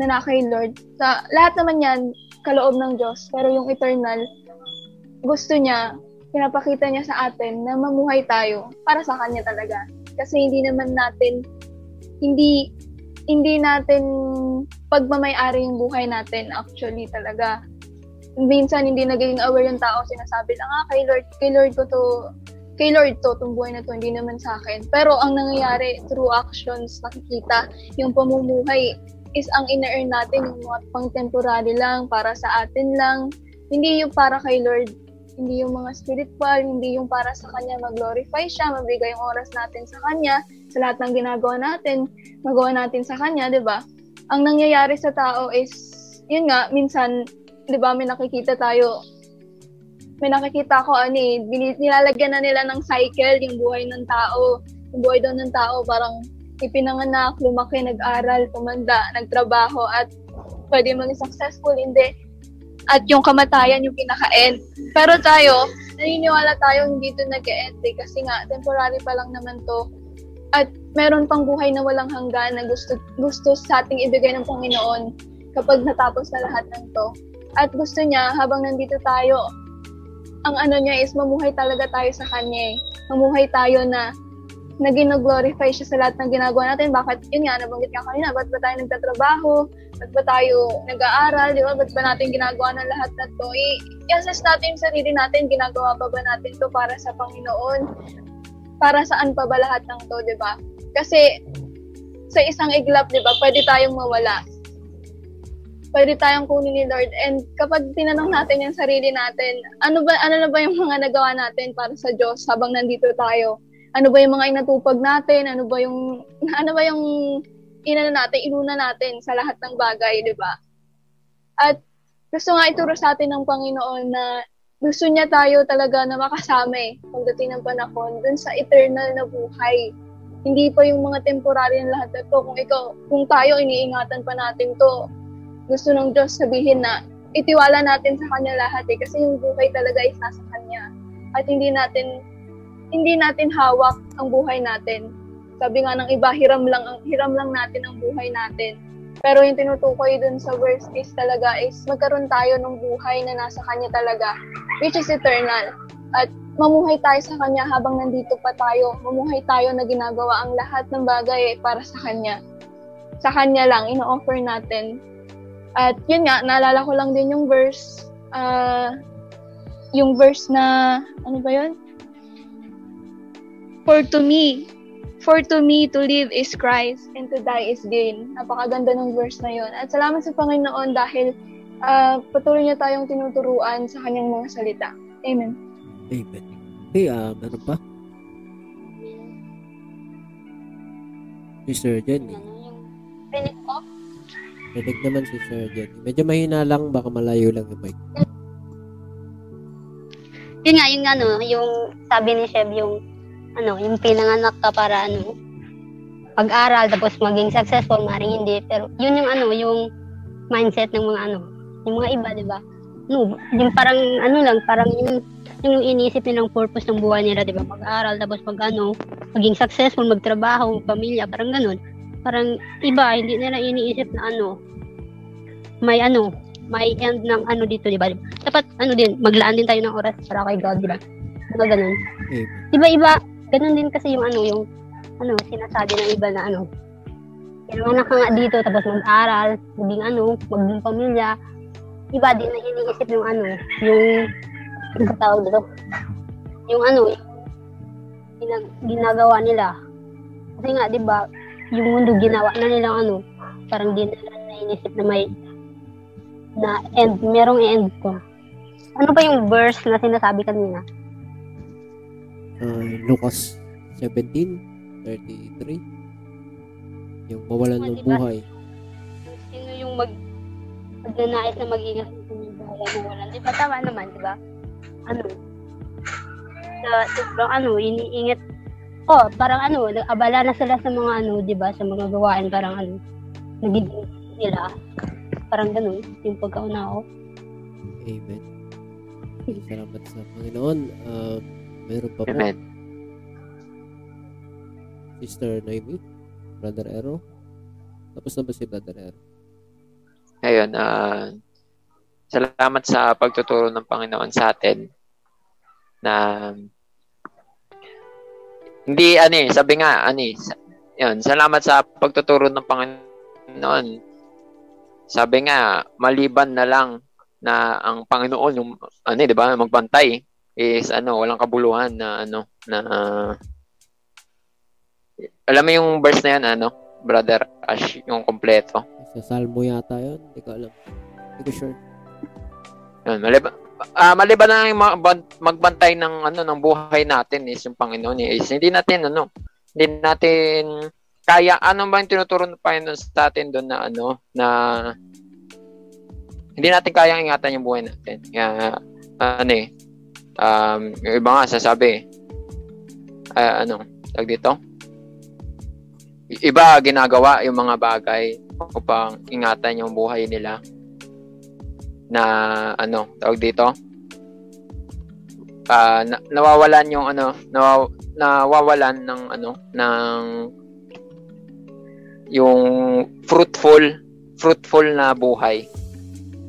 na na kay Lord. Sa lahat naman yan, kaloob ng Diyos. Pero yung eternal, gusto niya, pinapakita niya sa atin na mamuhay tayo para sa Kanya talaga. Kasi hindi naman natin, hindi, hindi natin pagmamayari yung buhay natin actually talaga. Minsan hindi naging aware yung tao, sinasabi lang, ah, kay Lord, kay Lord ko to, kay Lord to, itong buhay na to, hindi naman sa akin. Pero ang nangyayari, through actions, nakikita yung pamumuhay is ang ina-earn natin yung mga pang temporary lang, para sa atin lang, hindi yung para kay Lord, hindi yung mga spiritual, hindi yung para sa Kanya mag-glorify siya, mabigay yung oras natin sa Kanya, sa lahat ng ginagawa natin, magawa natin sa Kanya, di ba? Ang nangyayari sa tao is, yun nga, minsan, di ba, may nakikita tayo, may nakikita ko, ano eh, nilalagyan na nila ng cycle yung buhay ng tao. Yung buhay daw ng tao, parang ipinanganak, lumaki, nag-aral, tumanda, nagtrabaho, at pwede maging successful, hindi at yung kamatayan yung pinaka-end. Pero tayo, naniniwala tayo hindi ito nag-end eh, kasi nga, temporary pa lang naman to. At meron pang buhay na walang hanggan na gusto, gusto sa ating ibigay ng Panginoon kapag natapos na lahat ng to. At gusto niya, habang nandito tayo, ang ano niya is mamuhay talaga tayo sa Kanya eh. Mamuhay tayo na na gino-glorify siya sa lahat ng ginagawa natin. Bakit, yun nga, nabanggit nga kanina, ba't ba tayo nagtatrabaho? Ba't ba tayo nag-aaral? Di ba? Ba't ba natin ginagawa ng lahat na to? I-assess natin yung sarili natin, ginagawa pa ba natin to para sa Panginoon? Para saan pa ba lahat ng to, di ba? Kasi, sa isang iglap, di ba, pwede tayong mawala. Pwede tayong kunin ni Lord. And kapag tinanong natin yung sarili natin, ano ba ano na ba yung mga nagawa natin para sa Diyos habang nandito tayo? ano ba yung mga inatupag natin, ano ba yung, ano ba yung inano natin, inuna natin sa lahat ng bagay, di ba? At gusto nga ituro sa atin ng Panginoon na gusto niya tayo talaga na makasama eh, pagdating ng panahon, dun sa eternal na buhay. Hindi pa yung mga temporary na lahat na to. Kung ikaw, kung tayo, iniingatan pa natin to, gusto ng Diyos sabihin na itiwala natin sa Kanya lahat eh, kasi yung buhay talaga is nasa Kanya. At hindi natin hindi natin hawak ang buhay natin. Sabi nga ng iba, hiram lang, ang hiram lang natin ang buhay natin. Pero yung tinutukoy dun sa verse is talaga is magkaroon tayo ng buhay na nasa Kanya talaga, which is eternal. At mamuhay tayo sa Kanya habang nandito pa tayo. Mamuhay tayo na ginagawa ang lahat ng bagay para sa Kanya. Sa Kanya lang, ino-offer natin. At yun nga, naalala ko lang din yung verse, uh, yung verse na, ano ba yun? For to me, for to me to live is Christ and to die is gain. Napakaganda ng verse na yon. At salamat sa Panginoon dahil uh, patuloy niya tayong tinuturuan sa kanyang mga salita. Amen. Amen. Okay, uh, meron pa? Sister Jenny. Rinig ko? Naman si Sir Jenny. Medyo mahina lang, baka malayo lang yung mic. Yun nga, yung ano, yung sabi ni Chef, yung ano, yung pinanganak ka para ano, pag-aral tapos maging successful, maring hindi. Pero yun yung ano, yung mindset ng mga ano, yung mga iba, di ba? No, yung parang ano lang, parang yung yung iniisip nilang purpose ng buhay nila, di ba? Mag-aral tapos pag ano, maging successful, magtrabaho, pamilya, parang ganun. Parang iba, hindi nila iniisip na ano, may ano, may end ng ano dito, di ba? Dapat ano din, maglaan din tayo ng oras para kay God, di ba? Mga ganun. Amen. Iba-iba, ganun din kasi yung ano, yung ano, sinasabi ng iba na ano, pinanganak ka nga dito, tapos mag-aral, maging ano, maging pamilya, iba din na iniisip yung ano, yung, yung tawag dito, yung ano, yung ginagawa nila. Kasi nga, di ba, yung mundo ginawa na nilang ano, parang di nila nainisip na may na end, merong end ko. Ano ba yung verse na sinasabi kanina? Uh, Lucas 17:33 yung mawalan ng diba? buhay Sino yung mag magnanais na mag-ingat sa inyong buhay na walan? Di ba tama naman, di ba? Ano? Sa sobrang ano, iniingat Oh, parang ano, abala na sila sa mga ano, 'di ba, sa mga gawain parang ano, nagiging nila. Parang ganun, yung pagkaunao. amen salamat sa Panginoon uh, meron pa po Amen. Sister Noemi Brother Ero tapos na ba si Brother Ero Ayun, ah salamat sa pagtuturo ng Panginoon sa atin na hindi ani, sabi nga ani, sa- yun, salamat sa pagtuturo ng Panginoon. Sabi nga, maliban na lang na ang Panginoon yung ano, 'di ba, magbantay is ano, walang kabuluhan na ano na alam mo yung verse na yan, ano, brother Ash, yung kompleto. sa Salmo yata yun hindi ko alam hindi ko sure Yun, maliban, ah, maliban na yung mag- magbantay ng ano ng buhay natin is yung Panginoon is hindi natin ano, hindi natin kaya ano ba yung tinuturo ng Panginoon sa atin doon na ano na hindi natin kayang ingatan yung buhay natin. Kaya ano eh um, yung iba nga sasabi uh, ano tag dito? Iba ginagawa yung mga bagay upang ingatan yung buhay nila na ano tawag dito? Uh, na, nawawalan yung ano nawaw, nawawalan ng ano ng yung fruitful fruitful na buhay.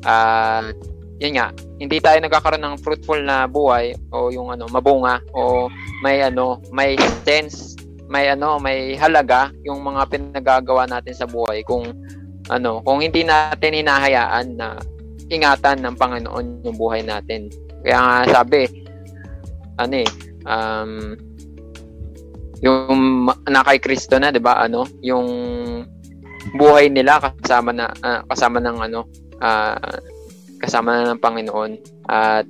At uh, yun nga hindi tayo nagkakaroon ng fruitful na buhay o yung ano mabunga o may ano may sense may ano may halaga yung mga pinagagawa natin sa buhay kung ano kung hindi natin hinahayaan na ingatan ng Panginoon yung buhay natin. Kaya nga sabi ano eh um, yung na kay Kristo na 'di ba ano yung buhay nila kasama na uh, kasama ng ano uh, kasama na ng Panginoon at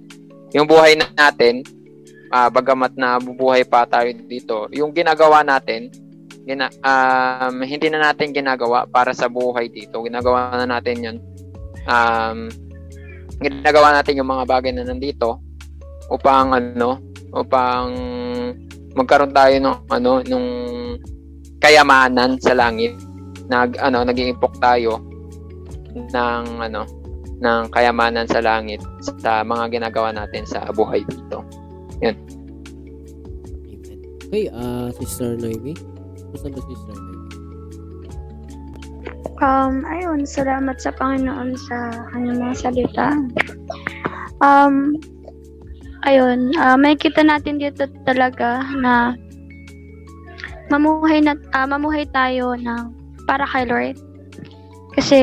yung buhay natin uh, bagamat na bubuhay pa tayo dito, yung ginagawa natin, gina, um, hindi na natin ginagawa para sa buhay dito. Ginagawa na natin yun. Um, ginagawa natin yung mga bagay na nandito upang ano, upang magkaroon tayo ng ano, nung kayamanan sa langit. Nag ano, nag-iimpok tayo ng ano, ng kayamanan sa langit sa mga ginagawa natin sa buhay dito. Yan. Amen. Okay, uh, Sister Noemi. Gusto ba Sister Noemi? Um, ayun, salamat sa Panginoon sa kanyang mga salita. Um, ayun, uh, may kita natin dito talaga na mamuhay na uh, mamuhay tayo ng para kay Lord. Kasi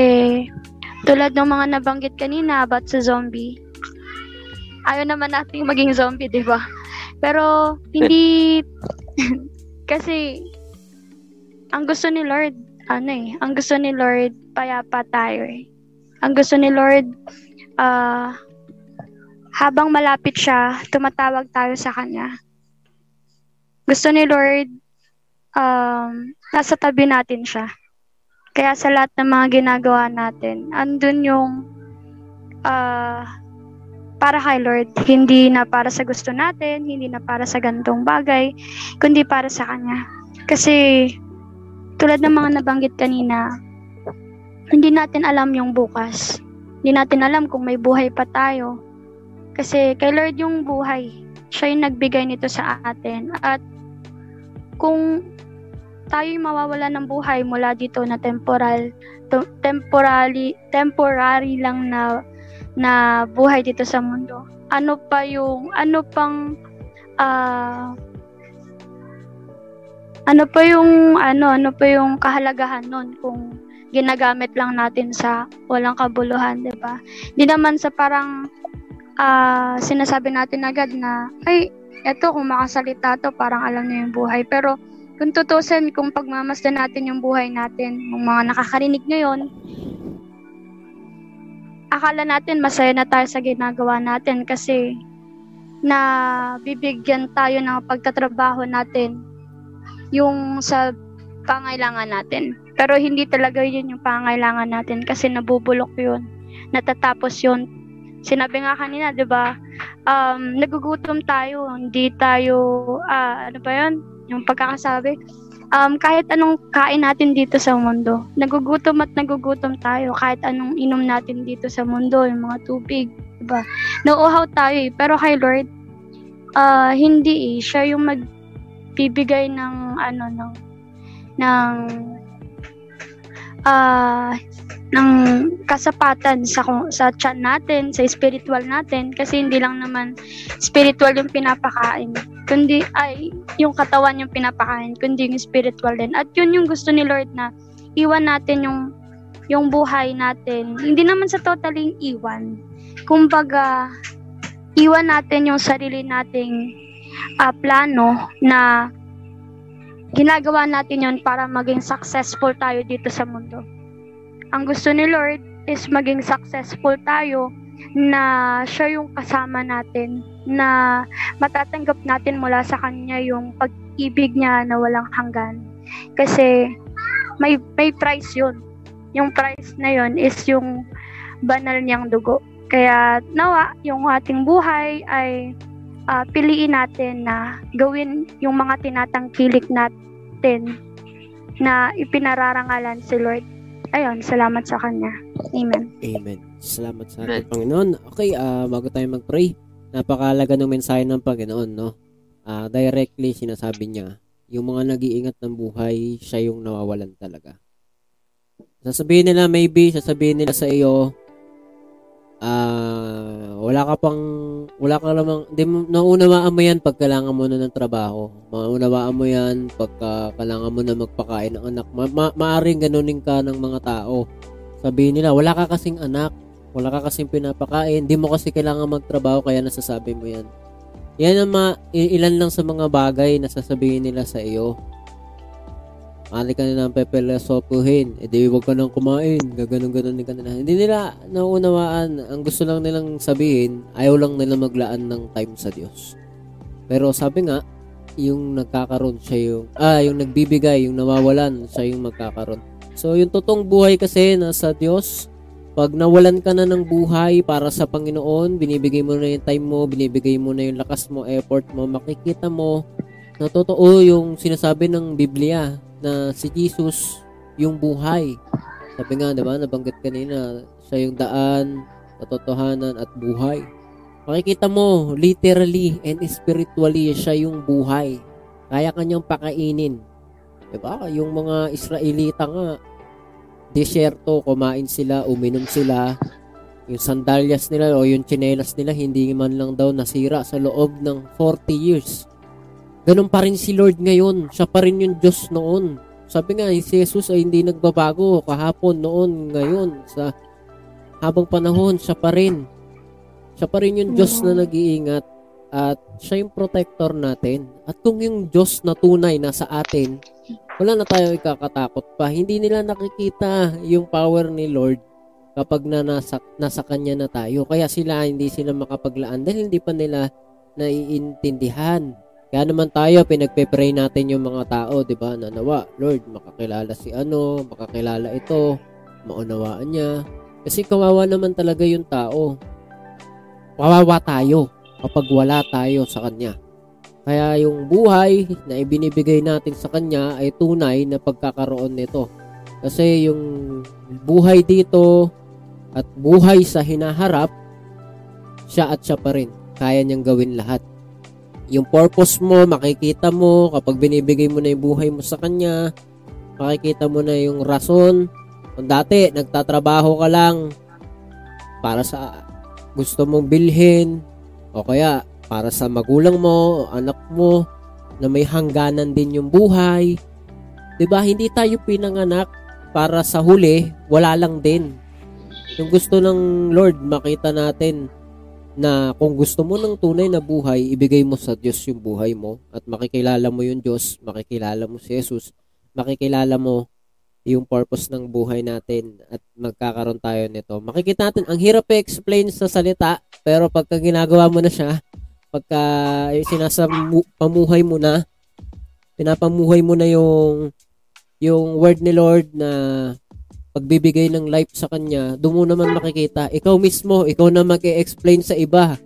tulad ng mga nabanggit kanina about sa zombie, ayaw naman nating maging zombie, di ba? Pero, hindi, kasi, ang gusto ni Lord, ano eh, ang gusto ni Lord, payapa tayo eh. Ang gusto ni Lord, uh, habang malapit siya, tumatawag tayo sa Kanya. Gusto ni Lord, um, nasa tabi natin siya. Kaya sa lahat ng mga ginagawa natin, andun yung uh, para kay Lord, hindi na para sa gusto natin, hindi na para sa gantong bagay, kundi para sa Kanya. Kasi, tulad ng mga nabanggit kanina, hindi natin alam yung bukas. Hindi natin alam kung may buhay pa tayo. Kasi kay Lord yung buhay. Siya yung nagbigay nito sa atin. At kung tayo'y mawawala ng buhay mula dito na temporal, temporary, temporary lang na na buhay dito sa mundo. Ano pa yung ano pang uh, ano pa yung ano ano pa yung kahalagahan nun kung ginagamit lang natin sa walang kabuluhan, 'di ba? Hindi naman sa parang uh, sinasabi natin agad na ay eto kung makasalita to parang alam niya yung buhay pero kung tutusin kung pagmamasdan natin yung buhay natin, yung mga nakakarinig ngayon, akala natin masaya na tayo sa ginagawa natin kasi na bibigyan tayo ng pagtatrabaho natin yung sa pangailangan natin. Pero hindi talaga yun yung pangailangan natin kasi nabubulok yun. Natatapos yun. Sinabi nga kanina, di ba, um, nagugutom tayo, hindi tayo, ah, ano ba yun? Yung pagkakasabi, um, kahit anong kain natin dito sa mundo, nagugutom at nagugutom tayo kahit anong inom natin dito sa mundo, yung mga tubig, diba? Nauuhaw tayo eh, pero kay Lord, uh, hindi eh, siya yung magbibigay ng ano, ng, ng, uh, ng kasapatan sa sa chan natin, sa spiritual natin kasi hindi lang naman spiritual yung pinapakain kundi ay yung katawan yung pinapakain, kundi yung spiritual din. At yun yung gusto ni Lord na iwan natin yung yung buhay natin. Hindi naman sa totaling iwan. Kumbaga, iwan natin yung sarili nating uh, plano na ginagawa natin yon para maging successful tayo dito sa mundo. Ang gusto ni Lord is maging successful tayo na siya yung kasama natin, na matatanggap natin mula sa kanya yung pag-ibig niya na walang hanggan. Kasi may may price 'yun. Yung price na 'yun is yung banal niyang dugo. Kaya nawa yung ating buhay ay ah, piliin natin na gawin yung mga tinatangkilik natin na ipinararangalan si Lord. Ayun, salamat sa Kanya. Amen. Amen. Salamat sa ating Panginoon. Okay, ah bago tayo mag-pray, napakalaga ng mensahe ng Panginoon, no? Ah, directly sinasabi niya, yung mga nag-iingat ng buhay, siya yung nawawalan talaga. Sasabihin nila maybe, sasabihin nila sa iyo, ah, wala ka pang, wala ka lamang, hindi mo, naunawaan mo yan pag kailangan mo na ng trabaho. Maunawaan mo yan pagka kailangan mo na magpakain ng anak. Ma- ma- maaring ganunin ka ng mga tao. Sabihin nila, wala ka kasing anak, wala ka kasing pinapakain, hindi mo kasi kailangan magtrabaho kaya nasasabi mo yan. Yan ang ma- ilan lang sa mga bagay na sasabihin nila sa iyo. Mali ka na ng pepelesopuhin, eh di wag ka nang kumain, gaganon-ganon ka nila. Hindi nila nauunawaan, ang gusto lang nilang sabihin, ayaw lang nila maglaan ng time sa Diyos. Pero sabi nga, yung nagkakaroon siya yung, ah, yung nagbibigay, yung nawawalan, siya yung magkakaroon. So, yung totoong buhay kasi nasa Diyos, pag nawalan ka na ng buhay para sa Panginoon, binibigay mo na yung time mo, binibigay mo na yung lakas mo, effort mo, makikita mo na totoo yung sinasabi ng Biblia na si Jesus yung buhay. Sabi nga, di ba, nabanggit kanina, siya yung daan, katotohanan at buhay. Makikita mo, literally and spiritually, siya yung buhay. Kaya kanyang pakainin. Di ba? Yung mga Israelita nga, disyerto, kumain sila, uminom sila, yung sandalyas nila o yung chinelas nila hindi man lang daw nasira sa loob ng 40 years. Ganun pa rin si Lord ngayon. Siya pa rin yung Diyos noon. Sabi nga, si Jesus ay hindi nagbabago kahapon, noon, ngayon. Sa habang panahon, siya pa rin. Siya pa rin yung Diyos na nag-iingat at siya yung protector natin. At kung yung Diyos na tunay nasa atin, wala na tayo ikakatakot pa. Hindi nila nakikita yung power ni Lord kapag na nasa, nasa Kanya na tayo. Kaya sila, hindi sila makapaglaan dahil hindi pa nila naiintindihan. Kaya naman tayo, pinagpe-pray natin yung mga tao, di ba? Nanawa, Lord, makakilala si ano, makakilala ito, maunawaan niya. Kasi kawawa naman talaga yung tao. Kawawa tayo kapag wala tayo sa Kanya. Kaya yung buhay na ibinibigay natin sa Kanya ay tunay na pagkakaroon nito. Kasi yung buhay dito at buhay sa hinaharap, siya at siya pa rin. Kaya niyang gawin lahat. Yung purpose mo, makikita mo kapag binibigay mo na yung buhay mo sa Kanya, makikita mo na yung rason. Kung dati, nagtatrabaho ka lang para sa gusto mong bilhin, o kaya para sa magulang mo, anak mo, na may hangganan din yung buhay. 'Di ba Hindi tayo pinanganak para sa huli, wala lang din. Yung gusto ng Lord, makita natin na kung gusto mo ng tunay na buhay, ibigay mo sa Diyos yung buhay mo at makikilala mo yung Diyos, makikilala mo si Jesus, makikilala mo yung purpose ng buhay natin at magkakaroon tayo nito. Makikita natin, ang hirap i-explain sa salita, pero pagka ginagawa mo na siya, pagka sinasamuhay mo na, pinapamuhay mo na yung yung word ni Lord na pagbibigay ng life sa kanya, doon mo naman makikita, ikaw mismo, ikaw na mag-explain sa iba.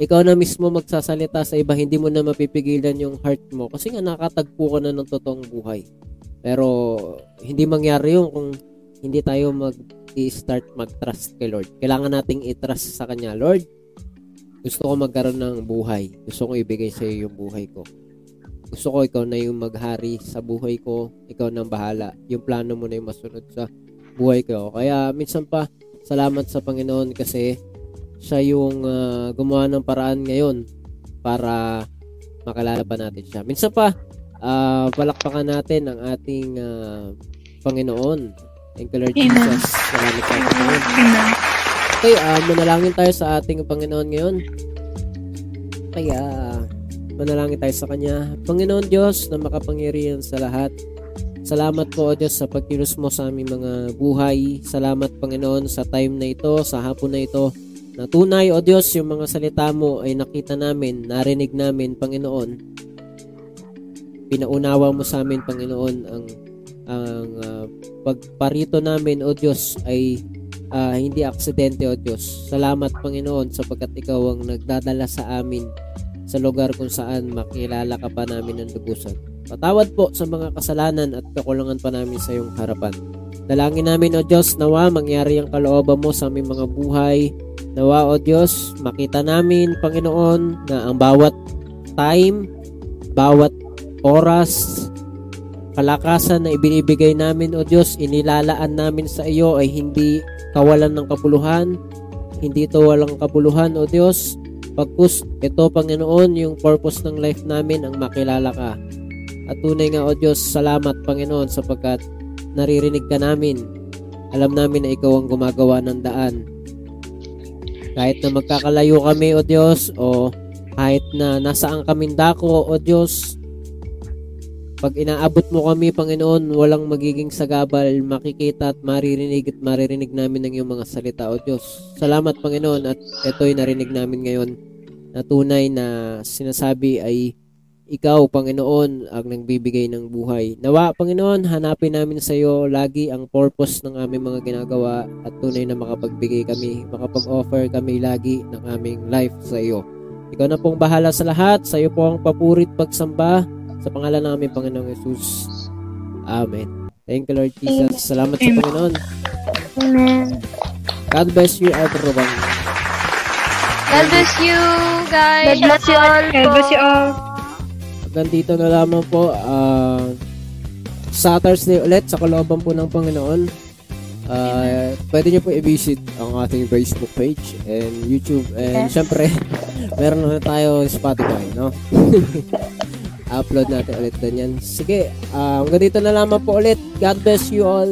Ikaw na mismo magsasalita sa iba, hindi mo na mapipigilan yung heart mo kasi nga nakatagpo ka na ng totoong buhay. Pero hindi mangyari yun kung hindi tayo mag-i-start mag-trust kay Lord. Kailangan nating i-trust sa Kanya. Lord, gusto ko magkaroon ng buhay. Gusto ko ibigay sa iyo yung buhay ko. Gusto ko ikaw na yung maghari sa buhay ko. Ikaw nang bahala. Yung plano mo na yung masunod sa buhay ko. Kaya minsan pa, salamat sa Panginoon kasi siya yung uh, gumawa ng paraan ngayon para makalala pa natin siya. Minsan pa, uh, palakpakan natin ang ating uh, Panginoon. Thank you, Lord Amen. Jesus. Salamat sa Panginoon. Amen. Okay, uh, manalangin tayo sa ating Panginoon ngayon. Kaya, manalangin tayo sa Kanya. Panginoon Diyos na makapangyarihan sa lahat, Salamat po, O Diyos, sa pagkilos mo sa aming mga buhay. Salamat, Panginoon, sa time na ito, sa hapon na ito, na tunay, O Diyos, yung mga salita mo ay nakita namin, narinig namin, Panginoon. Pinaunawa mo sa amin, Panginoon, ang ang ah, pagparito namin, O Diyos, ay ah, hindi aksidente, O Diyos. Salamat, Panginoon, sapagkat Ikaw ang nagdadala sa amin sa lugar kung saan makilala ka pa namin ng lubusan. Patawad po sa mga kasalanan at kakulangan pa namin sa iyong harapan. Dalangin namin, O Diyos, nawa mangyari ang kalooban mo sa aming mga buhay. Nawa, O Diyos, makita namin, Panginoon, na ang bawat time, bawat oras, kalakasan na ibinibigay namin, O Diyos, inilalaan namin sa iyo ay hindi kawalan ng kapuluhan, hindi ito walang kapuluhan, O Diyos, pagkus ito, Panginoon, yung purpose ng life namin ang makilala ka. At tunay nga, O Diyos, salamat, Panginoon, sapagkat naririnig ka namin. Alam namin na ikaw ang gumagawa ng daan. Kahit na magkakalayo kami, O Diyos, o kahit na nasaan kaming dako, O Diyos, pag inaabot mo kami, Panginoon, walang magiging sagabal, makikita at maririnig at maririnig namin ng iyong mga salita, O Diyos. Salamat, Panginoon, at ito'y narinig namin ngayon na tunay na sinasabi ay ikaw, Panginoon, ang nagbibigay ng buhay. Nawa, Panginoon, hanapin namin sa iyo lagi ang purpose ng aming mga ginagawa at tunay na makapagbigay kami, makapag-offer kami lagi ng aming life sa iyo. Ikaw na pong bahala sa lahat. Sa iyo po ang papurit pagsamba sa pangalan ng aming Panginoong Yesus. Amen. Thank you, Lord Jesus. Salamat sa Panginoon. Amen. God bless you, everyone. God bless you, guys. God bless you all God bless you all. Hanggang dito na lamang po. ah, Saturday ulit sa kalooban po ng Panginoon. Ah, pwede nyo po i-visit ang ating Facebook page and YouTube. And Yes. syempre, meron na tayo Spotify, no? Upload natin ulit doon yan. Sige, ah, hanggang dito na lamang po ulit. God bless you all.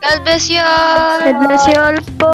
God bless you all. God bless you all po.